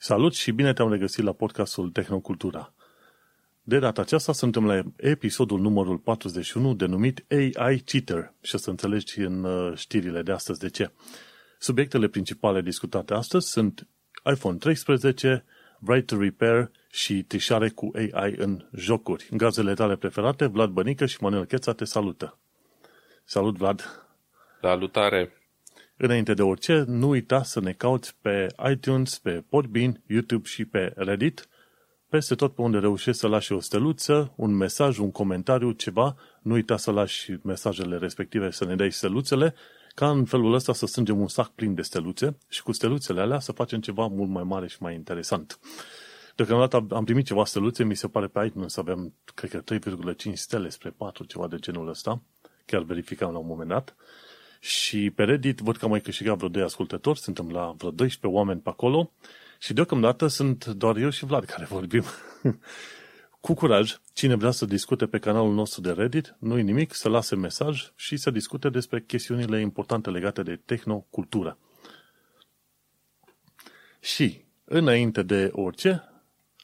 Salut și bine te-am regăsit la podcastul Tehnocultura. De data aceasta suntem la episodul numărul 41 denumit AI Cheater și o să înțelegi în uh, știrile de astăzi de ce. Subiectele principale discutate astăzi sunt iPhone 13, Right to Repair și trișare cu AI în jocuri. Gazele tale preferate, Vlad Bănică și Manuel Cheța te salută. Salut, Vlad! Salutare! Înainte de orice, nu uita să ne cauți pe iTunes, pe Podbean, YouTube și pe Reddit, peste tot pe unde reușești să lași o steluță, un mesaj, un comentariu, ceva, nu uita să lași mesajele respective, să ne dai steluțele, ca în felul ăsta să strângem un sac plin de steluțe și cu steluțele alea să facem ceva mult mai mare și mai interesant. Deocamdată am primit ceva steluțe, mi se pare pe iTunes să avem, cred că 3,5 stele spre 4, ceva de genul ăsta. Chiar verificam la un moment dat. Și pe Reddit văd că am mai câștigat vreo 2 ascultători, suntem la vreo 12 oameni pe acolo și deocamdată sunt doar eu și Vlad care vorbim. Cu curaj, cine vrea să discute pe canalul nostru de Reddit, nu-i nimic, să lase mesaj și să discute despre chestiunile importante legate de tehnocultură. Și, înainte de orice,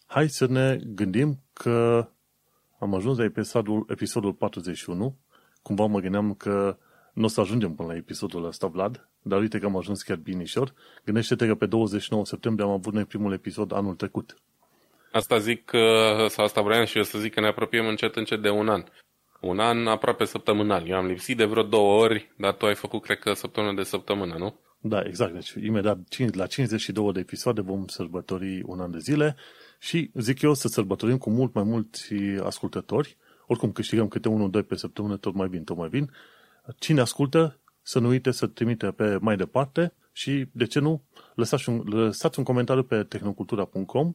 hai să ne gândim că am ajuns la episodul, episodul 41. Cumva mă gândeam că nu o să ajungem până la episodul ăsta, Vlad, dar uite că am ajuns chiar binișor. Gândește-te că pe 29 septembrie am avut noi primul episod anul trecut. Asta zic, sau asta vreau și eu să zic că ne apropiem încet încet de un an. Un an aproape săptămânal. Eu am lipsit de vreo două ori, dar tu ai făcut, cred că, săptămână de săptămână, nu? Da, exact. Deci, imediat la 52 de episoade vom sărbători un an de zile și zic eu să sărbătorim cu mult mai mulți ascultători. Oricum câștigăm câte unul, doi pe săptămână, tot mai vin, tot mai vin. Cine ascultă, să nu uite să trimite pe mai departe și, de ce nu, lăsați un, lăsați un comentariu pe tehnocultura.com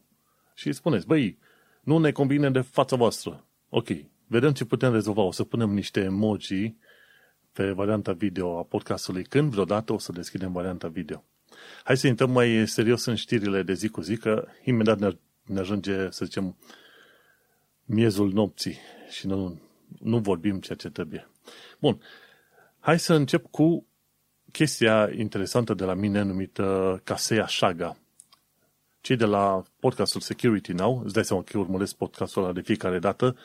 și spuneți, băi, nu ne combine de fața voastră. Ok, vedem ce putem rezolva. O să punem niște emoji pe varianta video a podcastului când vreodată o să deschidem varianta video. Hai să intrăm mai serios în știrile de zi cu zi, că imediat ne, ne ajunge, să zicem, miezul nopții și nu, nu vorbim ceea ce trebuie. Bun, hai să încep cu chestia interesantă de la mine numită Kaseya Shaga. Cei de la podcastul Security Now, îți dai seama că urmăresc podcastul ăla de fiecare dată,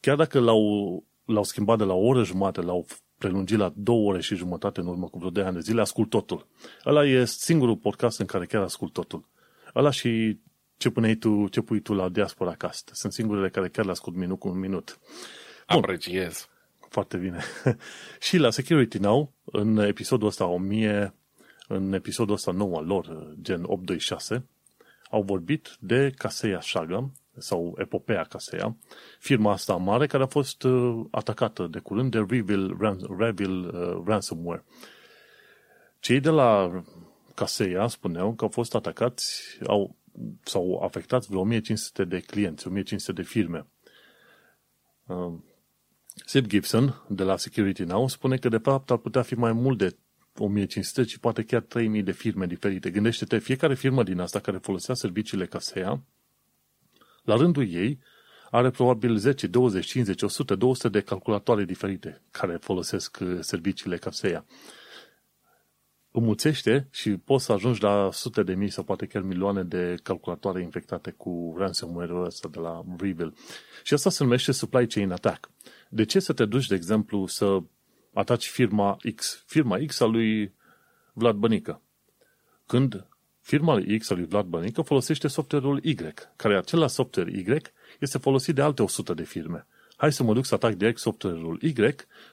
chiar dacă l-au, l-au schimbat de la o oră jumate, l-au prelungit la două ore și jumătate în urmă cu vreo 2 ani de zile, ascult totul. Ăla e singurul podcast în care chiar ascult totul. Ăla și ce, puneai tu, ce pui tu la Diaspora Cast. Sunt singurele care chiar le ascult minut cu un minut. Bun. Apreciez. Foarte bine. și la Security Now, în episodul ăsta 1000, în episodul ăsta nou al lor, gen 826, au vorbit de Kaseya Shaga, sau Epopea Kaseya, firma asta mare care a fost uh, atacată de curând de Revil, Revil uh, Ransomware. Cei de la Kaseya spuneau că au fost atacați, au, sau afectați vreo 1500 de clienți, 1500 de firme. Uh, Sid Gibson, de la Security Now, spune că de fapt ar putea fi mai mult de 1500 și poate chiar 3000 de firme diferite. Gândește-te, fiecare firmă din asta care folosea serviciile Casea, la rândul ei, are probabil 10, 20, 50, 100, 200 de calculatoare diferite care folosesc uh, serviciile Casea. Îmuțește și poți să ajungi la sute de mii sau poate chiar milioane de calculatoare infectate cu ransomware-ul ăsta de la Revil. Și asta se numește supply chain attack. De ce să te duci, de exemplu, să ataci firma X, firma X a lui Vlad Bănică? Când firma X a lui Vlad Bănică folosește software-ul Y, care acela software Y este folosit de alte 100 de firme. Hai să mă duc să atac direct software-ul Y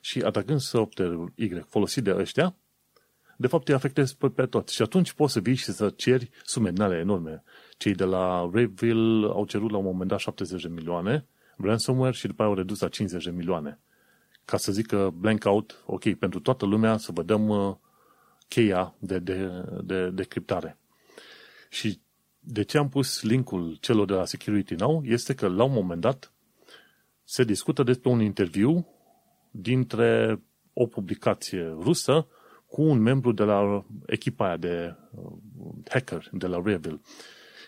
și atacând software-ul Y folosit de ăștia, de fapt îi afectezi pe, pe toți. Și atunci poți să vii și să ceri sume enorme. Cei de la Reville au cerut la un moment dat 70 de milioane, ransomware și după aia au redus la 50 de milioane. Ca să zică blank out, ok, pentru toată lumea să vă dăm uh, cheia de, de, de, de criptare. Și de ce am pus linkul celor de la Security Now este că la un moment dat se discută despre un interviu dintre o publicație rusă cu un membru de la echipa aia de uh, hacker de la Revil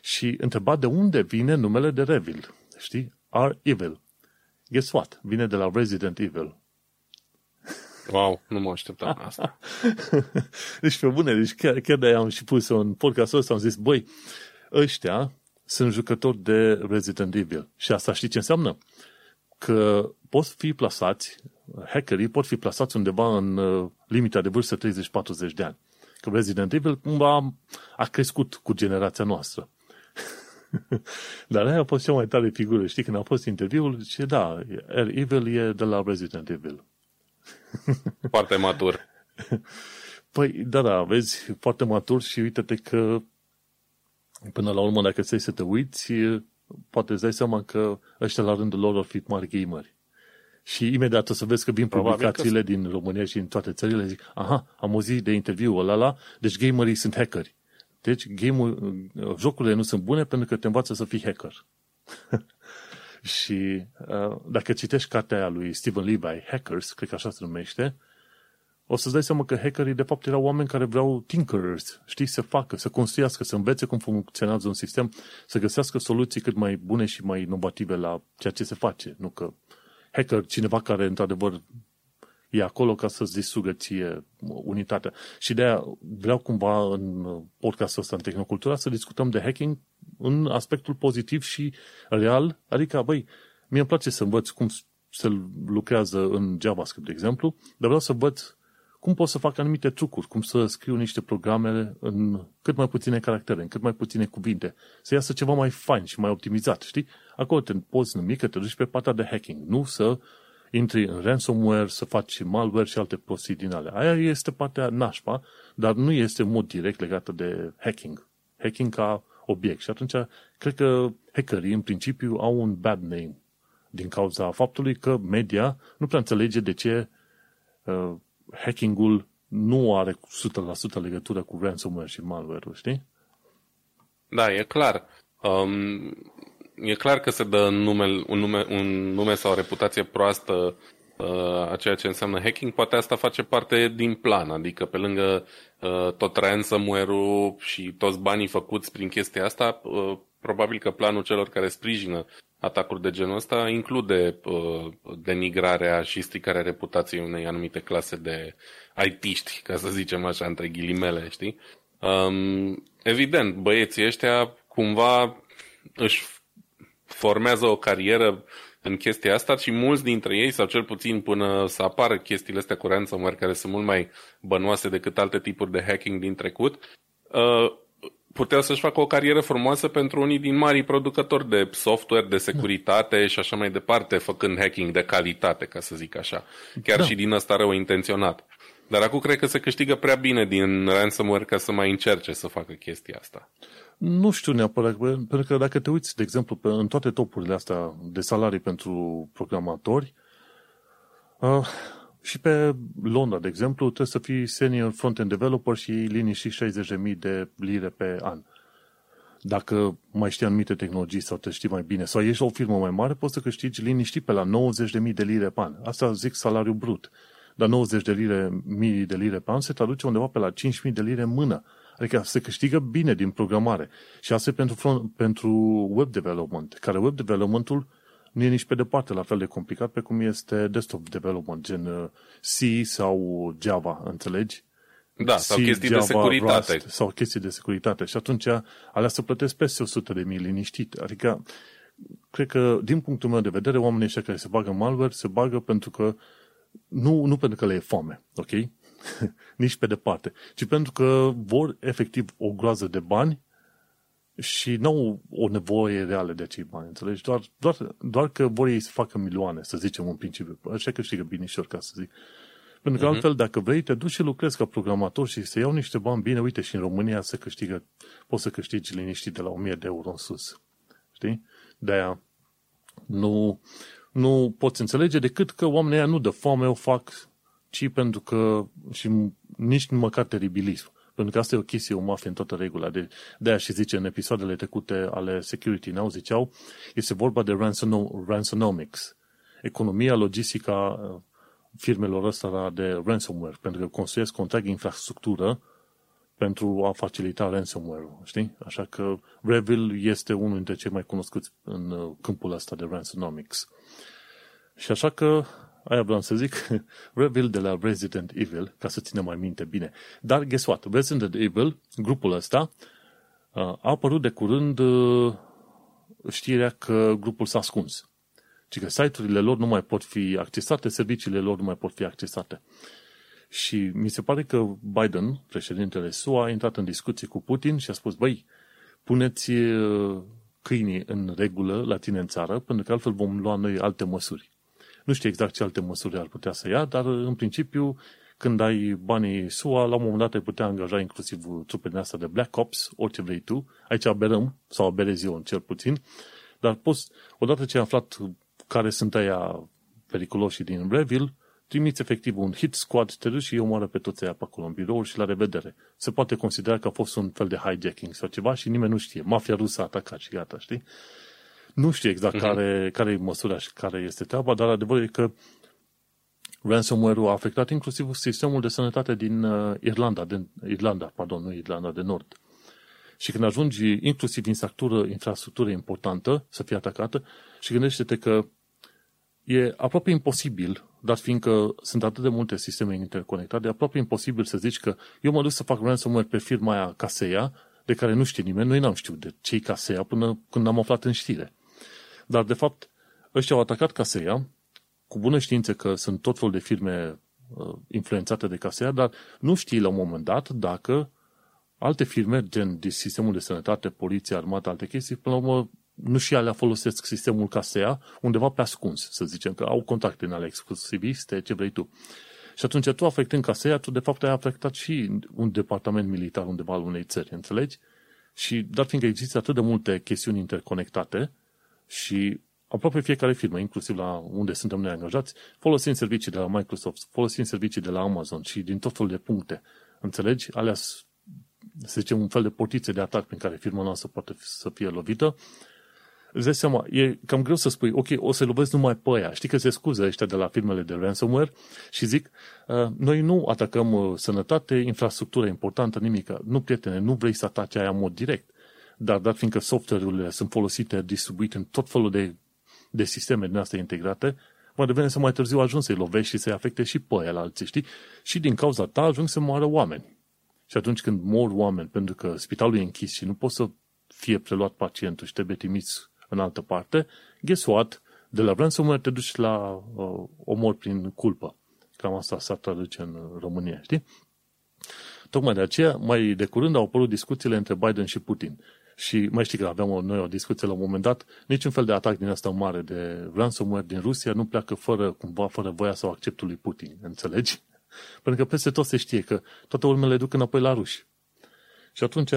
și întreba de unde vine numele de Revil. Știi? Are evil. Guess what? Vine de la Resident Evil. Wow, nu mă așteptam asta. deci pe bune, deci chiar, chiar de am și pus în podcastul ăsta, am zis, băi, ăștia sunt jucători de Resident Evil. Și asta știi ce înseamnă? Că pot fi plasați, hackerii pot fi plasați undeva în uh, limita de vârstă 30-40 de ani. Că Resident Evil cumva a crescut cu generația noastră. Dar aia a fost cea mai tare figură. Știi, când a fost interviul, și da, Evil e de la Resident Evil. Foarte matur. Păi, da, da, vezi, foarte matur și uite-te că până la urmă, dacă stai să te uiți, poate îți dai seama că ăștia la rândul lor ar fi mari gameri. Și imediat o să vezi că vin publicațiile că... din România și din toate țările, zic, aha, am auzit de interviul ăla, la, deci gamerii sunt hackeri. Deci game jocurile nu sunt bune pentru că te învață să fii hacker. și uh, dacă citești cartea aia lui Stephen Levi, Hackers, cred că așa se numește, o să-ți dai seama că hackerii de fapt erau oameni care vreau tinkerers, știi, să facă, să construiască, să învețe cum funcționează un sistem, să găsească soluții cât mai bune și mai inovative la ceea ce se face. Nu că hacker, cineva care într-adevăr e acolo ca să-ți distrugă ție unitatea. Și de aia vreau cumva în podcastul ăsta, în Tehnocultura, să discutăm de hacking în aspectul pozitiv și real, adică, băi, mie îmi place să învăț cum se lucrează în JavaScript, de exemplu, dar vreau să văd cum pot să fac anumite trucuri, cum să scriu niște programe în cât mai puține caractere, în cât mai puține cuvinte, să iasă ceva mai fain și mai optimizat, știi? Acolo te poți numi că te duci pe partea de hacking, nu să intri în ransomware, să faci malware și alte prostii din alea. Aia este partea nașpa, dar nu este în mod direct legată de hacking. Hacking ca obiect. Și atunci, cred că hackerii, în principiu, au un bad name din cauza faptului că media nu prea înțelege de ce uh, hacking-ul nu are 100% legătură cu ransomware și malware-ul, știi? Da, e clar. Um, e clar că se dă nume, un, nume, un nume sau o reputație proastă uh, a ceea ce înseamnă hacking, poate asta face parte din plan, adică pe lângă uh, tot ransomware-ul și toți banii făcuți prin chestia asta, uh, probabil că planul celor care sprijină atacuri de genul ăsta include uh, denigrarea și stricarea reputației unei anumite clase de IT-ști, ca să zicem așa, între ghilimele, știi? Um, evident, băieții ăștia cumva își formează o carieră în chestia asta și mulți dintre ei, sau cel puțin până să apară chestiile astea cu ransomware, care sunt mult mai bănoase decât alte tipuri de hacking din trecut, uh, puteau să-și facă o carieră frumoasă pentru unii din marii producători de software, de securitate da. și așa mai departe, făcând hacking de calitate, ca să zic așa. Chiar da. și din ăsta rău intenționat. Dar acum cred că se câștigă prea bine din ransomware ca să mai încerce să facă chestia asta. Nu știu neapărat, pentru că dacă te uiți, de exemplu, pe, în toate topurile astea de salarii pentru programatori, uh, și pe Londra, de exemplu, trebuie să fii senior front-end developer și liniști 60.000 de lire pe an. Dacă mai știi anumite tehnologii sau te știi mai bine, sau ești o firmă mai mare, poți să câștigi liniști pe la 90.000 de lire pe an. Asta zic salariu brut. Dar 90 de lire, mii de lire pe an se traduce undeva pe la 5.000 de lire în mână. Adică se câștigă bine din programare. Și asta e pentru, front, pentru web development, care web developmentul nu e nici pe departe la fel de complicat pe cum este desktop development, gen uh, C sau Java, înțelegi? Da, C, sau chestii Java, de securitate. Rust, sau chestii de securitate. Și atunci alea să plătesc peste 100 de mii liniștit. Adică, cred că, din punctul meu de vedere, oamenii ăștia care se bagă malware, se bagă pentru că, nu, nu pentru că le e foame, ok? nici pe departe, ci pentru că vor efectiv o groază de bani și nu au o nevoie reală de acei bani, înțelegi? Doar, doar, doar că vor ei să facă milioane, să zicem în principiu. Așa câștigă binișor, ca să zic. Pentru că uh-huh. altfel, dacă vrei, te duci și lucrezi ca programator și să iau niște bani bine, uite, și în România se câștigă, poți să câștigi liniștit de la 1000 de euro în sus. Știi? De-aia nu, nu poți înțelege decât că oamenii ăia nu de foame o fac, ci pentru că și nici măcar teribilism. Pentru că asta e o chestie, o mafie în toată regula. De, de aia și zice în episoadele trecute ale Security Now, ziceau, este vorba de ransonomics. Economia logistică uh, firmelor ăsta de ransomware, pentru că construiesc o întreagă infrastructură pentru a facilita ransomware-ul, știi? Așa că Revil este unul dintre cei mai cunoscuți în uh, câmpul ăsta de ransonomics. Și așa că aia vreau să zic, Revil de la Resident Evil, ca să ținem mai minte bine. Dar, guess what? Resident Evil, grupul ăsta, a apărut de curând știrea că grupul s-a ascuns. Ci că site-urile lor nu mai pot fi accesate, serviciile lor nu mai pot fi accesate. Și mi se pare că Biden, președintele SUA, a intrat în discuții cu Putin și a spus, băi, puneți câinii în regulă la tine în țară, pentru că altfel vom lua noi alte măsuri. Nu știu exact ce alte măsuri ar putea să ia, dar în principiu, când ai banii SUA, la un moment dat ai putea angaja inclusiv trupele astea de Black Ops, orice vrei tu. Aici aberăm, sau aberezi eu cel puțin, dar poți, odată ce ai aflat care sunt aia periculoși din Reville, trimiți efectiv un hit squad, te duci și îi omoară pe toți aia pe acolo în birouri și la revedere. Se poate considera că a fost un fel de hijacking sau ceva și nimeni nu știe. Mafia rusă a atacat și gata, știi? Nu știu exact uh-huh. care, care e măsura și care este treaba, dar adevărul e că ransomware-ul a afectat inclusiv sistemul de sănătate din uh, Irlanda, din Irlanda, pardon, nu Irlanda de Nord. Și când ajungi inclusiv infrastructură, infrastructură importantă să fie atacată și gândește-te că e aproape imposibil, dar fiindcă sunt atât de multe sisteme interconectate, e aproape imposibil să zici că eu mă duc să fac ransomware pe firma aia Caseia, de care nu știe nimeni, noi n-am știut de ce Caseia până când am aflat în știre. Dar, de fapt, ăștia au atacat Caseia, cu bună știință că sunt tot fel de firme uh, influențate de Caseia, dar nu știi la un moment dat dacă alte firme, gen sistemul de sănătate, poliție, armată, alte chestii, până la urmă nu și alea folosesc sistemul Casea undeva pe ascuns, să zicem, că au contacte în ale exclusiviste, ce vrei tu. Și atunci tu afectând Casea, tu de fapt ai afectat și un departament militar undeva al unei țări, înțelegi? Și dar fiindcă există atât de multe chestiuni interconectate și aproape fiecare firmă, inclusiv la unde suntem noi angajați, folosim servicii de la Microsoft, folosim servicii de la Amazon și din tot felul de puncte. Înțelegi? Alea, să zicem, un fel de portițe de atac prin care firma noastră poate să fie lovită îți dai seama, e cam greu să spui, ok, o să lovesc numai pe aia. Știi că se scuză ăștia de la firmele de ransomware și zic, uh, noi nu atacăm uh, sănătate, infrastructură importantă, nimic. Nu, prietene, nu vrei să ataci aia în mod direct. Dar dat fiindcă software-urile sunt folosite, distribuite în tot felul de, de sisteme din astea integrate, mă devine să mai târziu ajung să-i lovești și să-i afecte și pe aia la alții, știi? Și din cauza ta ajung să moară oameni. Și atunci când mor oameni, pentru că spitalul e închis și nu poți să fie preluat pacientul și trebuie trimis în altă parte, guess what? De la ransomware te duci la uh, omor prin culpă. Cam asta s-ar traduce în România, știi? Tocmai de aceea, mai de curând au apărut discuțiile între Biden și Putin. Și mai știi că aveam o, noi o discuție la un moment dat, niciun fel de atac din asta mare de ransomware din Rusia nu pleacă fără, cumva, fără voia sau acceptul lui Putin, înțelegi? Pentru că peste tot se știe că toate urmele duc înapoi la ruși. Și atunci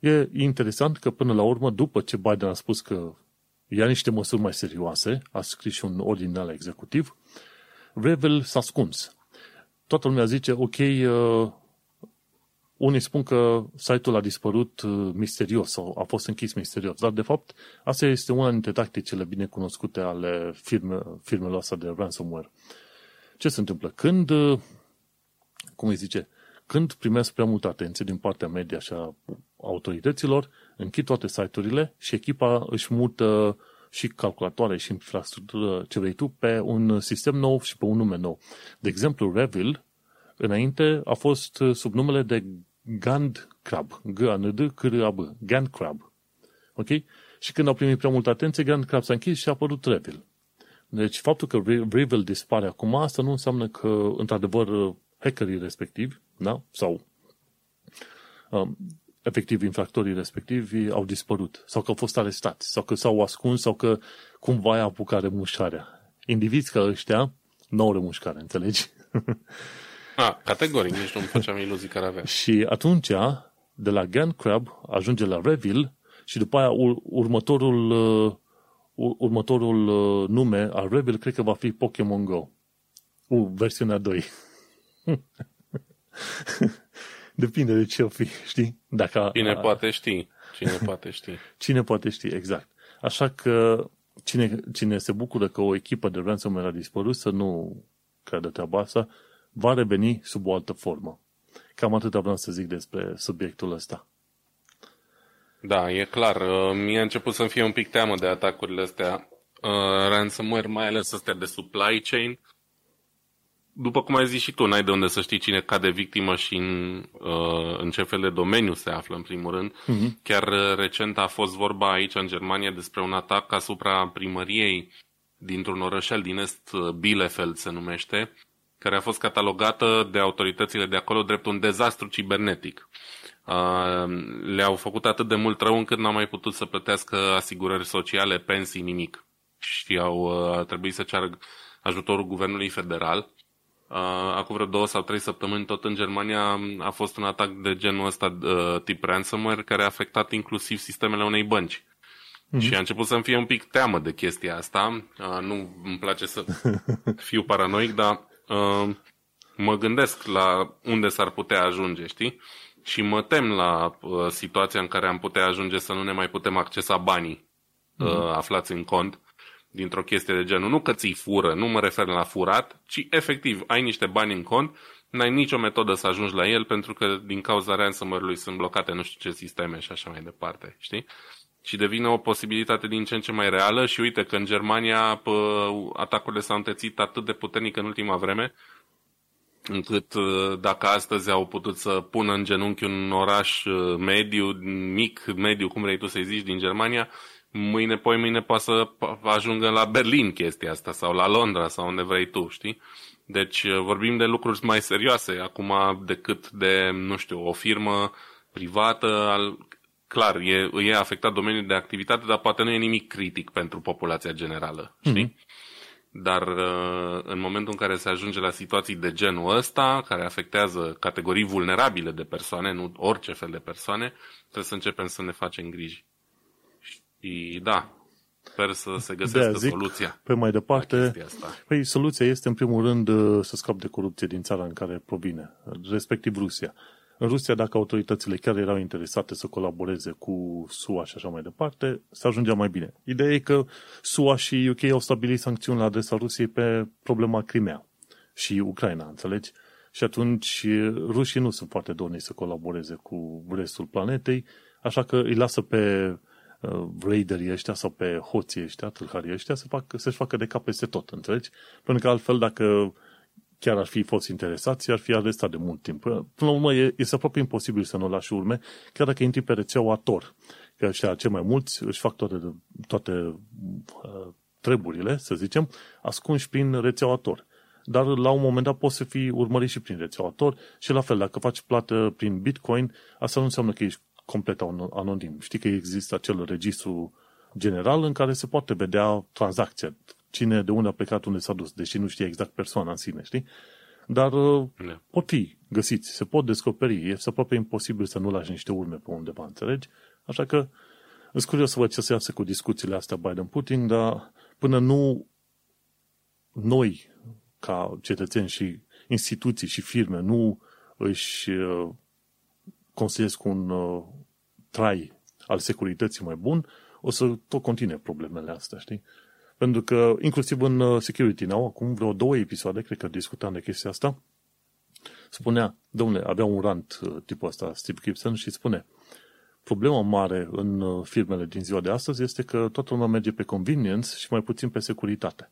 e interesant că până la urmă, după ce Biden a spus că ia niște măsuri mai serioase, a scris și un ordin al executiv, Revel s-a ascuns. Toată lumea zice, ok, uh, unii spun că site-ul a dispărut uh, misterios sau a fost închis misterios, dar de fapt asta este una dintre tacticile bine cunoscute ale firme, firmelor astea de ransomware. Ce se întâmplă? Când, uh, cum îi zice, când primesc prea multă atenție din partea media și a autorităților, închid toate site-urile și echipa își mută și calculatoare și infrastructură ce vrei tu pe un sistem nou și pe un nume nou. De exemplu, Revil, înainte, a fost sub numele de Gand Crab. g a n d c r a b Gand Crab. Ok? Și când au primit prea multă atenție, Gand Crab s-a închis și a apărut Revil. Deci faptul că Revil dispare acum, asta nu înseamnă că, într-adevăr, hackerii respectivi, da? sau um, efectiv infractorii respectivi au dispărut sau că au fost arestați sau că s-au ascuns sau că cumva i-a apucat remușcarea. Indivizi ca ăștia nu au remușcare, înțelegi? A, categoric, nici nu îmi făceam iluzii care avea. și atunci, de la Gan Crab, ajunge la Revil și după aia ur- următorul, uh, următorul uh, nume al Revil cred că va fi Pokémon Go. U, versiunea 2. Depinde de ce o fi, știi? Dacă, Cine a, poate ști. Cine poate ști. Cine poate ști, exact. Așa că cine, cine se bucură că o echipă de ransomware a dispărut, să nu creadă treaba asta, va reveni sub o altă formă. Cam atât vreau să zic despre subiectul ăsta. Da, e clar. Uh, mie a început să-mi fie un pic teamă de atacurile astea uh, ransomware, mai ales astea de supply chain, după cum ai zis și tu, n-ai de unde să știi cine cade victimă și în, uh, în ce fel de domeniu se află, în primul rând. Uh-huh. Chiar uh, recent a fost vorba aici, în Germania, despre un atac asupra primăriei dintr-un orășel din est, uh, Bielefeld se numește, care a fost catalogată de autoritățile de acolo drept un dezastru cibernetic. Uh, le-au făcut atât de mult rău încât n-au mai putut să plătească asigurări sociale, pensii, nimic. Și au uh, trebuit să ceară ajutorul guvernului federal acum vreo două sau trei săptămâni, tot în Germania a fost un atac de genul ăsta uh, tip ransomware care a afectat inclusiv sistemele unei bănci. Mm-hmm. Și a început să-mi fie un pic teamă de chestia asta. Uh, nu îmi place să fiu paranoic, dar uh, mă gândesc la unde s-ar putea ajunge, știi? Și mă tem la uh, situația în care am putea ajunge să nu ne mai putem accesa banii uh, mm-hmm. aflați în cont dintr-o chestie de genul. Nu că ți-i fură, nu mă refer la furat, ci efectiv ai niște bani în cont, n-ai nicio metodă să ajungi la el pentru că din cauza ransomware-ului sunt blocate nu știu ce sisteme și așa mai departe, știi? Și devine o posibilitate din ce în ce mai reală și uite că în Germania pă, atacurile s-au întețit atât de puternic în ultima vreme, încât ă, dacă astăzi au putut să pună în genunchi un oraș ă, mediu, mic, mediu, cum vrei tu să-i zici, din Germania, mâine, poi mâine poate să ajungă la Berlin chestia asta sau la Londra sau unde vrei tu, știi? Deci uh, vorbim de lucruri mai serioase acum decât de, nu știu, o firmă privată. Al... Clar, e, e afectat domeniul de activitate, dar poate nu e nimic critic pentru populația generală, știi? Mm-hmm. Dar uh, în momentul în care se ajunge la situații de genul ăsta, care afectează categorii vulnerabile de persoane, nu orice fel de persoane, trebuie să începem să ne facem griji. Și da, sper să se găsească zic, soluția. Pe mai departe, păi, soluția este în primul rând uh, să scap de corupție din țara în care provine, respectiv Rusia. În Rusia, dacă autoritățile chiar erau interesate să colaboreze cu SUA și așa mai departe, se ajungea mai bine. Ideea e că SUA și UK au stabilit sancțiuni la adresa Rusiei pe problema Crimea și Ucraina, înțelegi? Și atunci rușii nu sunt foarte dorni să colaboreze cu restul planetei, așa că îi lasă pe uh, raiderii ăștia sau pe hoții ăștia, tâlharii ăștia, să fac, să-și facă de cap peste tot, înțelegi? Pentru că altfel, dacă chiar ar fi fost interesați, ar fi arestat de mult timp. Până la urmă, e, este aproape imposibil să nu lași urme, chiar dacă intri pe rețeaua Tor. Că ăștia cei mai mulți își fac toate, toate uh, treburile, să zicem, ascunși prin rețeaua Tor. Dar la un moment dat poți să fii urmărit și prin rețeaua Tor și la fel, dacă faci plată prin Bitcoin, asta nu înseamnă că ești complet anonim. Știi că există acel registru general în care se poate vedea tranzacția, cine de unde a plecat, unde s-a dus, deși nu știe exact persoana în sine, știi? Dar ne. pot fi găsiți, se pot descoperi. Este aproape imposibil să nu lași niște urme pe undeva, înțelegi? Așa că sunt curios să văd ce se iasă cu discuțiile astea Biden-Putin, dar până nu noi, ca cetățeni și instituții și firme, nu își construiesc un uh, trai al securității mai bun, o să tot continue problemele astea, știi? Pentru că, inclusiv în uh, Security Now, acum vreo două episoade, cred că discutam de chestia asta, spunea, domnule, avea un rant uh, tipul ăsta, Steve Gibson, și spune, problema mare în uh, firmele din ziua de astăzi este că toată lumea merge pe convenience și mai puțin pe securitate.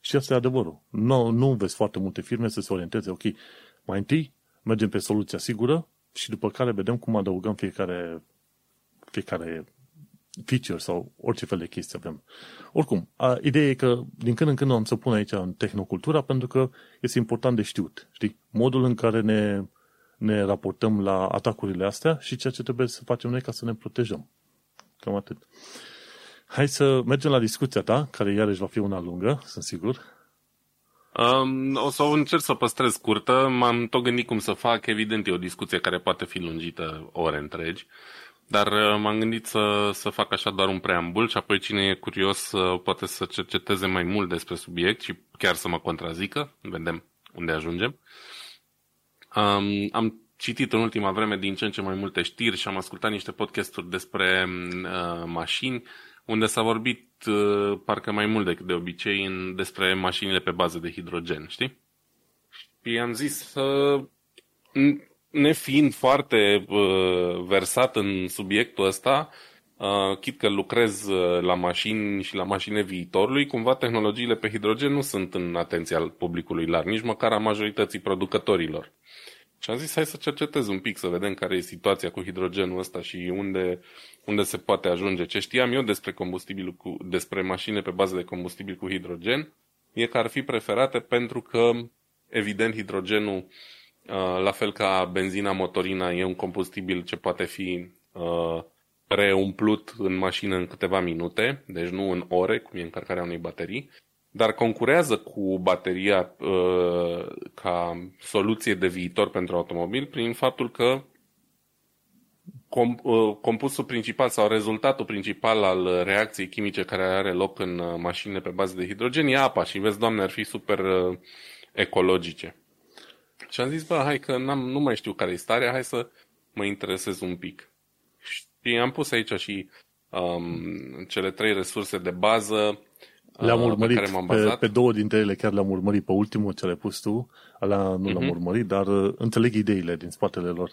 Și asta e adevărul. Nu, nu vezi foarte multe firme să se orienteze, ok, mai întâi mergem pe soluția sigură, și după care vedem cum adăugăm fiecare, fiecare feature sau orice fel de chestie avem. Oricum, a, ideea e că din când în când am să pun aici în tehnocultura pentru că este important de știut. Știi? Modul în care ne, ne raportăm la atacurile astea și ceea ce trebuie să facem noi ca să ne protejăm. Cam atât. Hai să mergem la discuția ta, care iarăși va fi una lungă, sunt sigur. Um, o să o încerc să o păstrez scurtă. M-am tot gândit cum să fac. Evident, e o discuție care poate fi lungită ore întregi. Dar uh, m-am gândit să, să fac așa doar un preambul și apoi cine e curios uh, poate să cerceteze mai mult despre subiect și chiar să mă contrazică. Vedem unde ajungem. Um, am citit în ultima vreme din ce în ce mai multe știri și am ascultat niște podcasturi despre uh, mașini unde s-a vorbit uh, parcă mai mult decât de obicei în, despre mașinile pe bază de hidrogen, știi? Și am zis, uh, nefiind foarte uh, versat în subiectul ăsta, uh, chit că lucrez uh, la mașini și la mașini viitorului, cumva tehnologiile pe hidrogen nu sunt în atenția publicului larg, nici măcar a majorității producătorilor. Și am zis, hai să cercetez un pic, să vedem care e situația cu hidrogenul ăsta și unde, unde se poate ajunge. Ce știam eu despre combustibil cu, despre mașini pe bază de combustibil cu hidrogen, e că ar fi preferate pentru că, evident, hidrogenul, uh, la fel ca benzina, motorina, e un combustibil ce poate fi uh, reumplut în mașină în câteva minute, deci nu în ore, cum e încărcarea unei baterii, dar concurează cu bateria uh, ca soluție de viitor pentru automobil prin faptul că com, uh, compusul principal sau rezultatul principal al reacției chimice care are loc în uh, mașinile pe bază de hidrogen e apa și vezi, doamne, ar fi super uh, ecologice. Și am zis, bă, hai că n-am, nu mai știu care e starea, hai să mă interesez un pic. Și am pus aici și um, cele trei resurse de bază le-am urmărit, pe, care m-am bazat. Pe, pe două dintre ele chiar le-am urmărit, pe ultimul ce le-ai pus tu, alea nu uh-huh. l-am mhm. urmărit, dar uh, înțeleg ideile din spatele lor.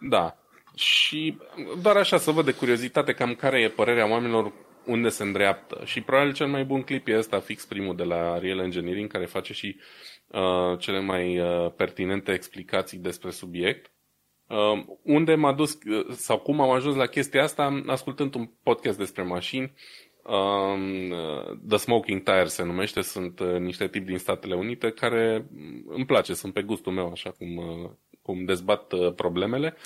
Da. Și doar așa să văd de curiozitate cam care e părerea oamenilor unde se îndreaptă. Și probabil cel mai bun clip e ăsta, fix primul de la Real Engineering, care face și uh, cele mai uh, pertinente explicații despre subiect. Uh, unde m-a dus, uh, sau cum am ajuns la chestia asta, ascultând un podcast despre mașini Um, The Smoking Tire se numește, sunt uh, niște tipi din Statele Unite care îmi place, sunt pe gustul meu, așa cum, uh, cum dezbat uh, problemele.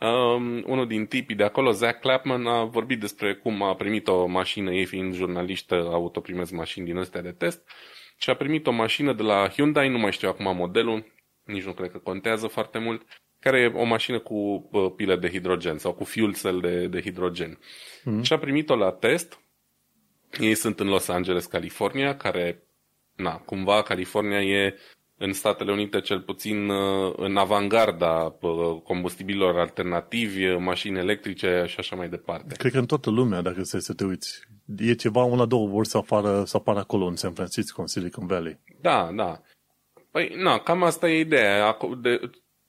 Um, unul din tipii de acolo, Zach Clapman, a vorbit despre cum a primit o mașină, ei fiind jurnaliști, autoprimez mașini din astea de test, și a primit o mașină de la Hyundai, nu mai știu acum modelul, nici nu cred că contează foarte mult, care e o mașină cu uh, pile de hidrogen sau cu fuel cell de, de hidrogen. Mm. Și a primit-o la test ei sunt în Los Angeles, California, care, na, cumva California e în Statele Unite cel puțin uh, în avangarda uh, combustibililor alternativi, mașini electrice și așa mai departe. Cred că în toată lumea, dacă să, să te uiți, e ceva, una, două vor să apară, să apară acolo în San Francisco, în Silicon Valley. Da, da. Păi, na, cam asta e ideea. De,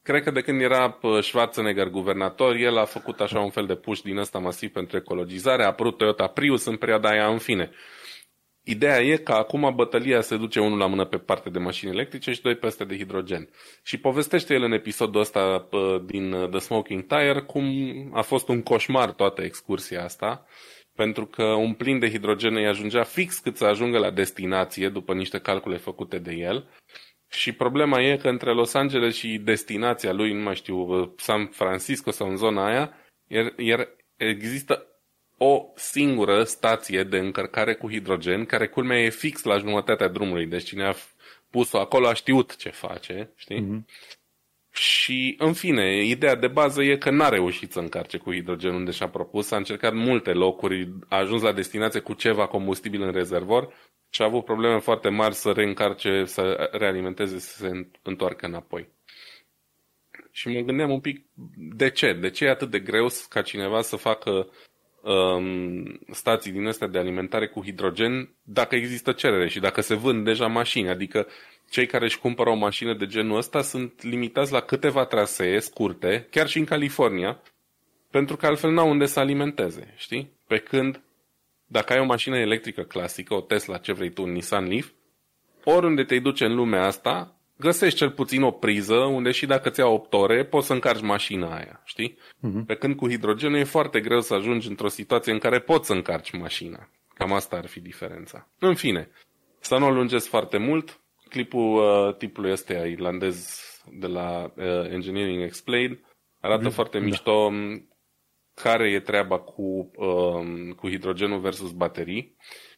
cred că de când era Schwarzenegger guvernator, el a făcut așa un fel de push din ăsta masiv pentru ecologizare, a apărut Toyota Prius în perioada aia, în fine. Ideea e că acum bătălia se duce unul la mână pe parte de mașini electrice și doi peste de hidrogen. Și povestește el în episodul ăsta din The Smoking Tire cum a fost un coșmar toată excursia asta, pentru că un plin de hidrogen îi ajungea fix cât să ajungă la destinație după niște calcule făcute de el și problema e că între Los Angeles și destinația lui, nu mai știu, San Francisco sau în zona aia, iar, iar există o singură stație de încărcare cu hidrogen, care culmea e fix la jumătatea drumului. Deci cine a pus-o acolo a știut ce face, știi? Mm-hmm. Și, în fine, ideea de bază e că n-a reușit să încarce cu hidrogen unde și-a propus. A încercat multe locuri, a ajuns la destinație cu ceva combustibil în rezervor și a avut probleme foarte mari să reîncarce, să realimenteze, să se întoarcă înapoi. Și mă gândeam un pic, de ce? De ce e atât de greu ca cineva să facă um, stații din astea de alimentare cu hidrogen dacă există cerere și dacă se vând deja mașini? Adică cei care își cumpără o mașină de genul ăsta sunt limitați la câteva trasee scurte, chiar și în California, pentru că altfel n-au unde să alimenteze, știi? Pe când dacă ai o mașină electrică clasică, o Tesla, ce vrei tu, un Nissan Leaf, oriunde te duce în lumea asta, găsești cel puțin o priză unde și dacă ți-a 8 ore, poți să încarci mașina aia, știi? Uh-huh. Pe când cu hidrogenul e foarte greu să ajungi într-o situație în care poți să încarci mașina. Cam asta ar fi diferența. În fine, să nu o lungesc foarte mult, clipul uh, tipului ăsta irlandez de la uh, Engineering Explained arată Bine, foarte da. mișto care e treaba cu, uh, cu hidrogenul versus baterii.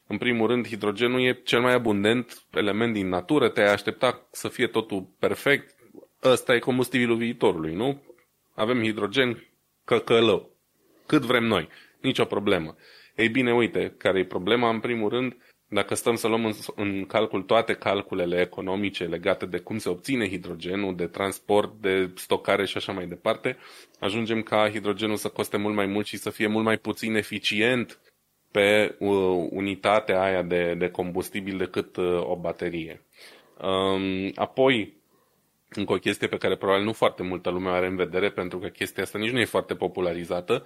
În primul rând, hidrogenul e cel mai abundent element din natură, te-ai aștepta să fie totul perfect. Ăsta e combustibilul viitorului, nu? Avem hidrogen căcălău. Cât vrem noi. Nicio problemă. Ei bine, uite, care e problema? În primul rând, dacă stăm să luăm în, în calcul toate calculele economice legate de cum se obține hidrogenul, de transport, de stocare și așa mai departe, ajungem ca hidrogenul să coste mult mai mult și să fie mult mai puțin eficient pe uh, unitatea aia de, de combustibil decât uh, o baterie. Um, apoi, încă o chestie pe care probabil nu foarte multă lume are în vedere, pentru că chestia asta nici nu e foarte popularizată,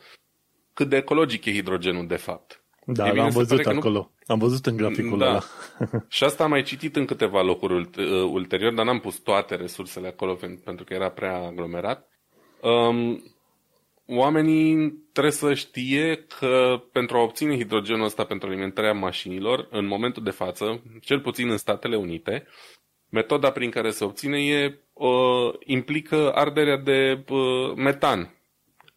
cât de ecologic e hidrogenul de fapt. Da, bine, am văzut acolo. Nu... Am văzut în graficul da. ăla. și asta am mai citit în câteva locuri uh, ulterior, dar n-am pus toate resursele acolo pentru că era prea aglomerat. Um, oamenii trebuie să știe că pentru a obține hidrogenul ăsta pentru alimentarea mașinilor, în momentul de față, cel puțin în Statele Unite, metoda prin care se obține e, uh, implică arderea de uh, metan,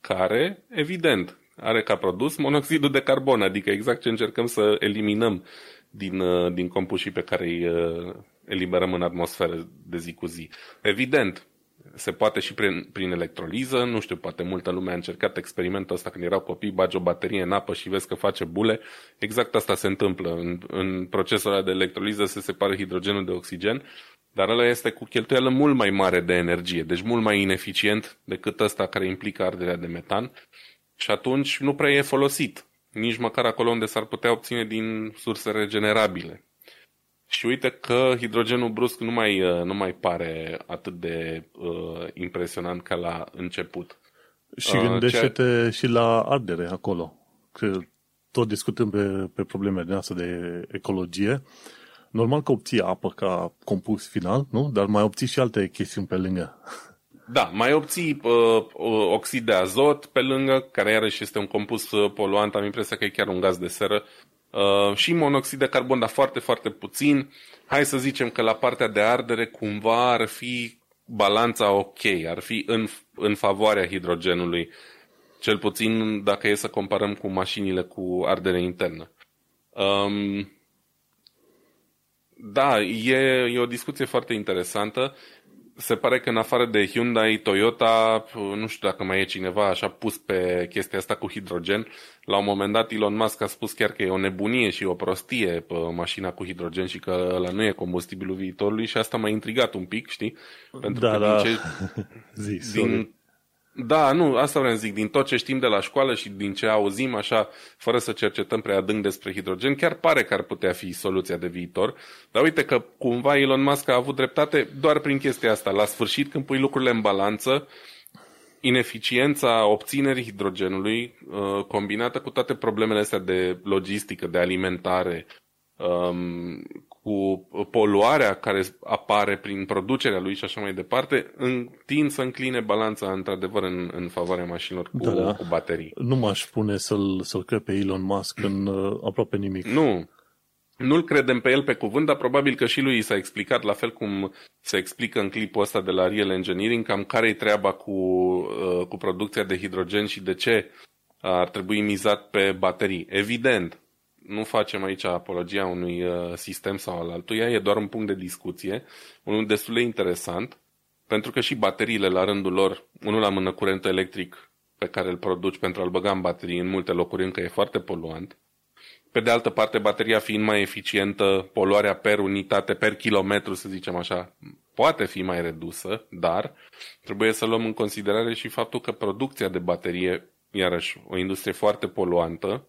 care, evident, are ca produs monoxidul de carbon, adică exact ce încercăm să eliminăm din, uh, din compușii pe care îi uh, eliberăm în atmosferă de zi cu zi. Evident, se poate și prin, prin electroliză, nu știu, poate multă lume a încercat experimentul ăsta când erau copii, bagi o baterie în apă și vezi că face bule. Exact asta se întâmplă. În, în procesul ăla de electroliză se separă hidrogenul de oxigen, dar ăla este cu cheltuială mult mai mare de energie, deci mult mai ineficient decât ăsta care implică arderea de metan și atunci nu prea e folosit, nici măcar acolo unde s-ar putea obține din surse regenerabile. Și uite că hidrogenul brusc nu mai, uh, nu mai pare atât de uh, impresionant ca la început. Și uh, gândește-te cea... și la ardere acolo. Că tot discutăm pe, pe probleme de asta de ecologie. Normal că obții apă ca compus final, nu? Dar mai obții și alte chestiuni pe lângă. Da, mai obții uh, oxid de azot pe lângă, care iarăși este un compus uh, poluant, am impresia că e chiar un gaz de seră, uh, și monoxid de carbon, dar foarte, foarte puțin. Hai să zicem că la partea de ardere cumva ar fi balanța ok, ar fi în, în favoarea hidrogenului, cel puțin dacă e să comparăm cu mașinile cu ardere internă. Um, da, e, e o discuție foarte interesantă se pare că în afară de Hyundai, Toyota, nu știu dacă mai e cineva așa pus pe chestia asta cu hidrogen. La un moment dat Elon Musk a spus chiar că e o nebunie și o prostie pe mașina cu hidrogen și că ăla nu e combustibilul viitorului și asta m-a intrigat un pic, știi? Pentru da, că da. Din, ce, Zi, din da, nu, asta vreau să zic, din tot ce știm de la școală și din ce auzim așa, fără să cercetăm prea adânc despre hidrogen, chiar pare că ar putea fi soluția de viitor. Dar uite că cumva Elon Musk a avut dreptate doar prin chestia asta. La sfârșit, când pui lucrurile în balanță, ineficiența obținerii hidrogenului, uh, combinată cu toate problemele astea de logistică, de alimentare, um, cu poluarea care apare prin producerea lui și așa mai departe, în, tind să încline balanța într-adevăr în, în favoarea mașinilor cu, da, da. cu baterii. Nu m-aș pune să-l, să-l cred pe Elon Musk în uh, aproape nimic. Nu, nu-l credem pe el pe cuvânt, dar probabil că și lui s-a explicat, la fel cum se explică în clipul ăsta de la Real Engineering, cam care e treaba cu, uh, cu producția de hidrogen și de ce ar trebui mizat pe baterii. Evident, nu facem aici apologia unui uh, sistem sau al altuia, e doar un punct de discuție, unul destul de interesant, pentru că și bateriile la rândul lor, unul la mână curentul electric pe care îl produci pentru a-l băga în baterii în multe locuri încă e foarte poluant. Pe de altă parte, bateria fiind mai eficientă, poluarea per unitate, per kilometru, să zicem așa, poate fi mai redusă, dar trebuie să luăm în considerare și faptul că producția de baterie, iarăși, o industrie foarte poluantă,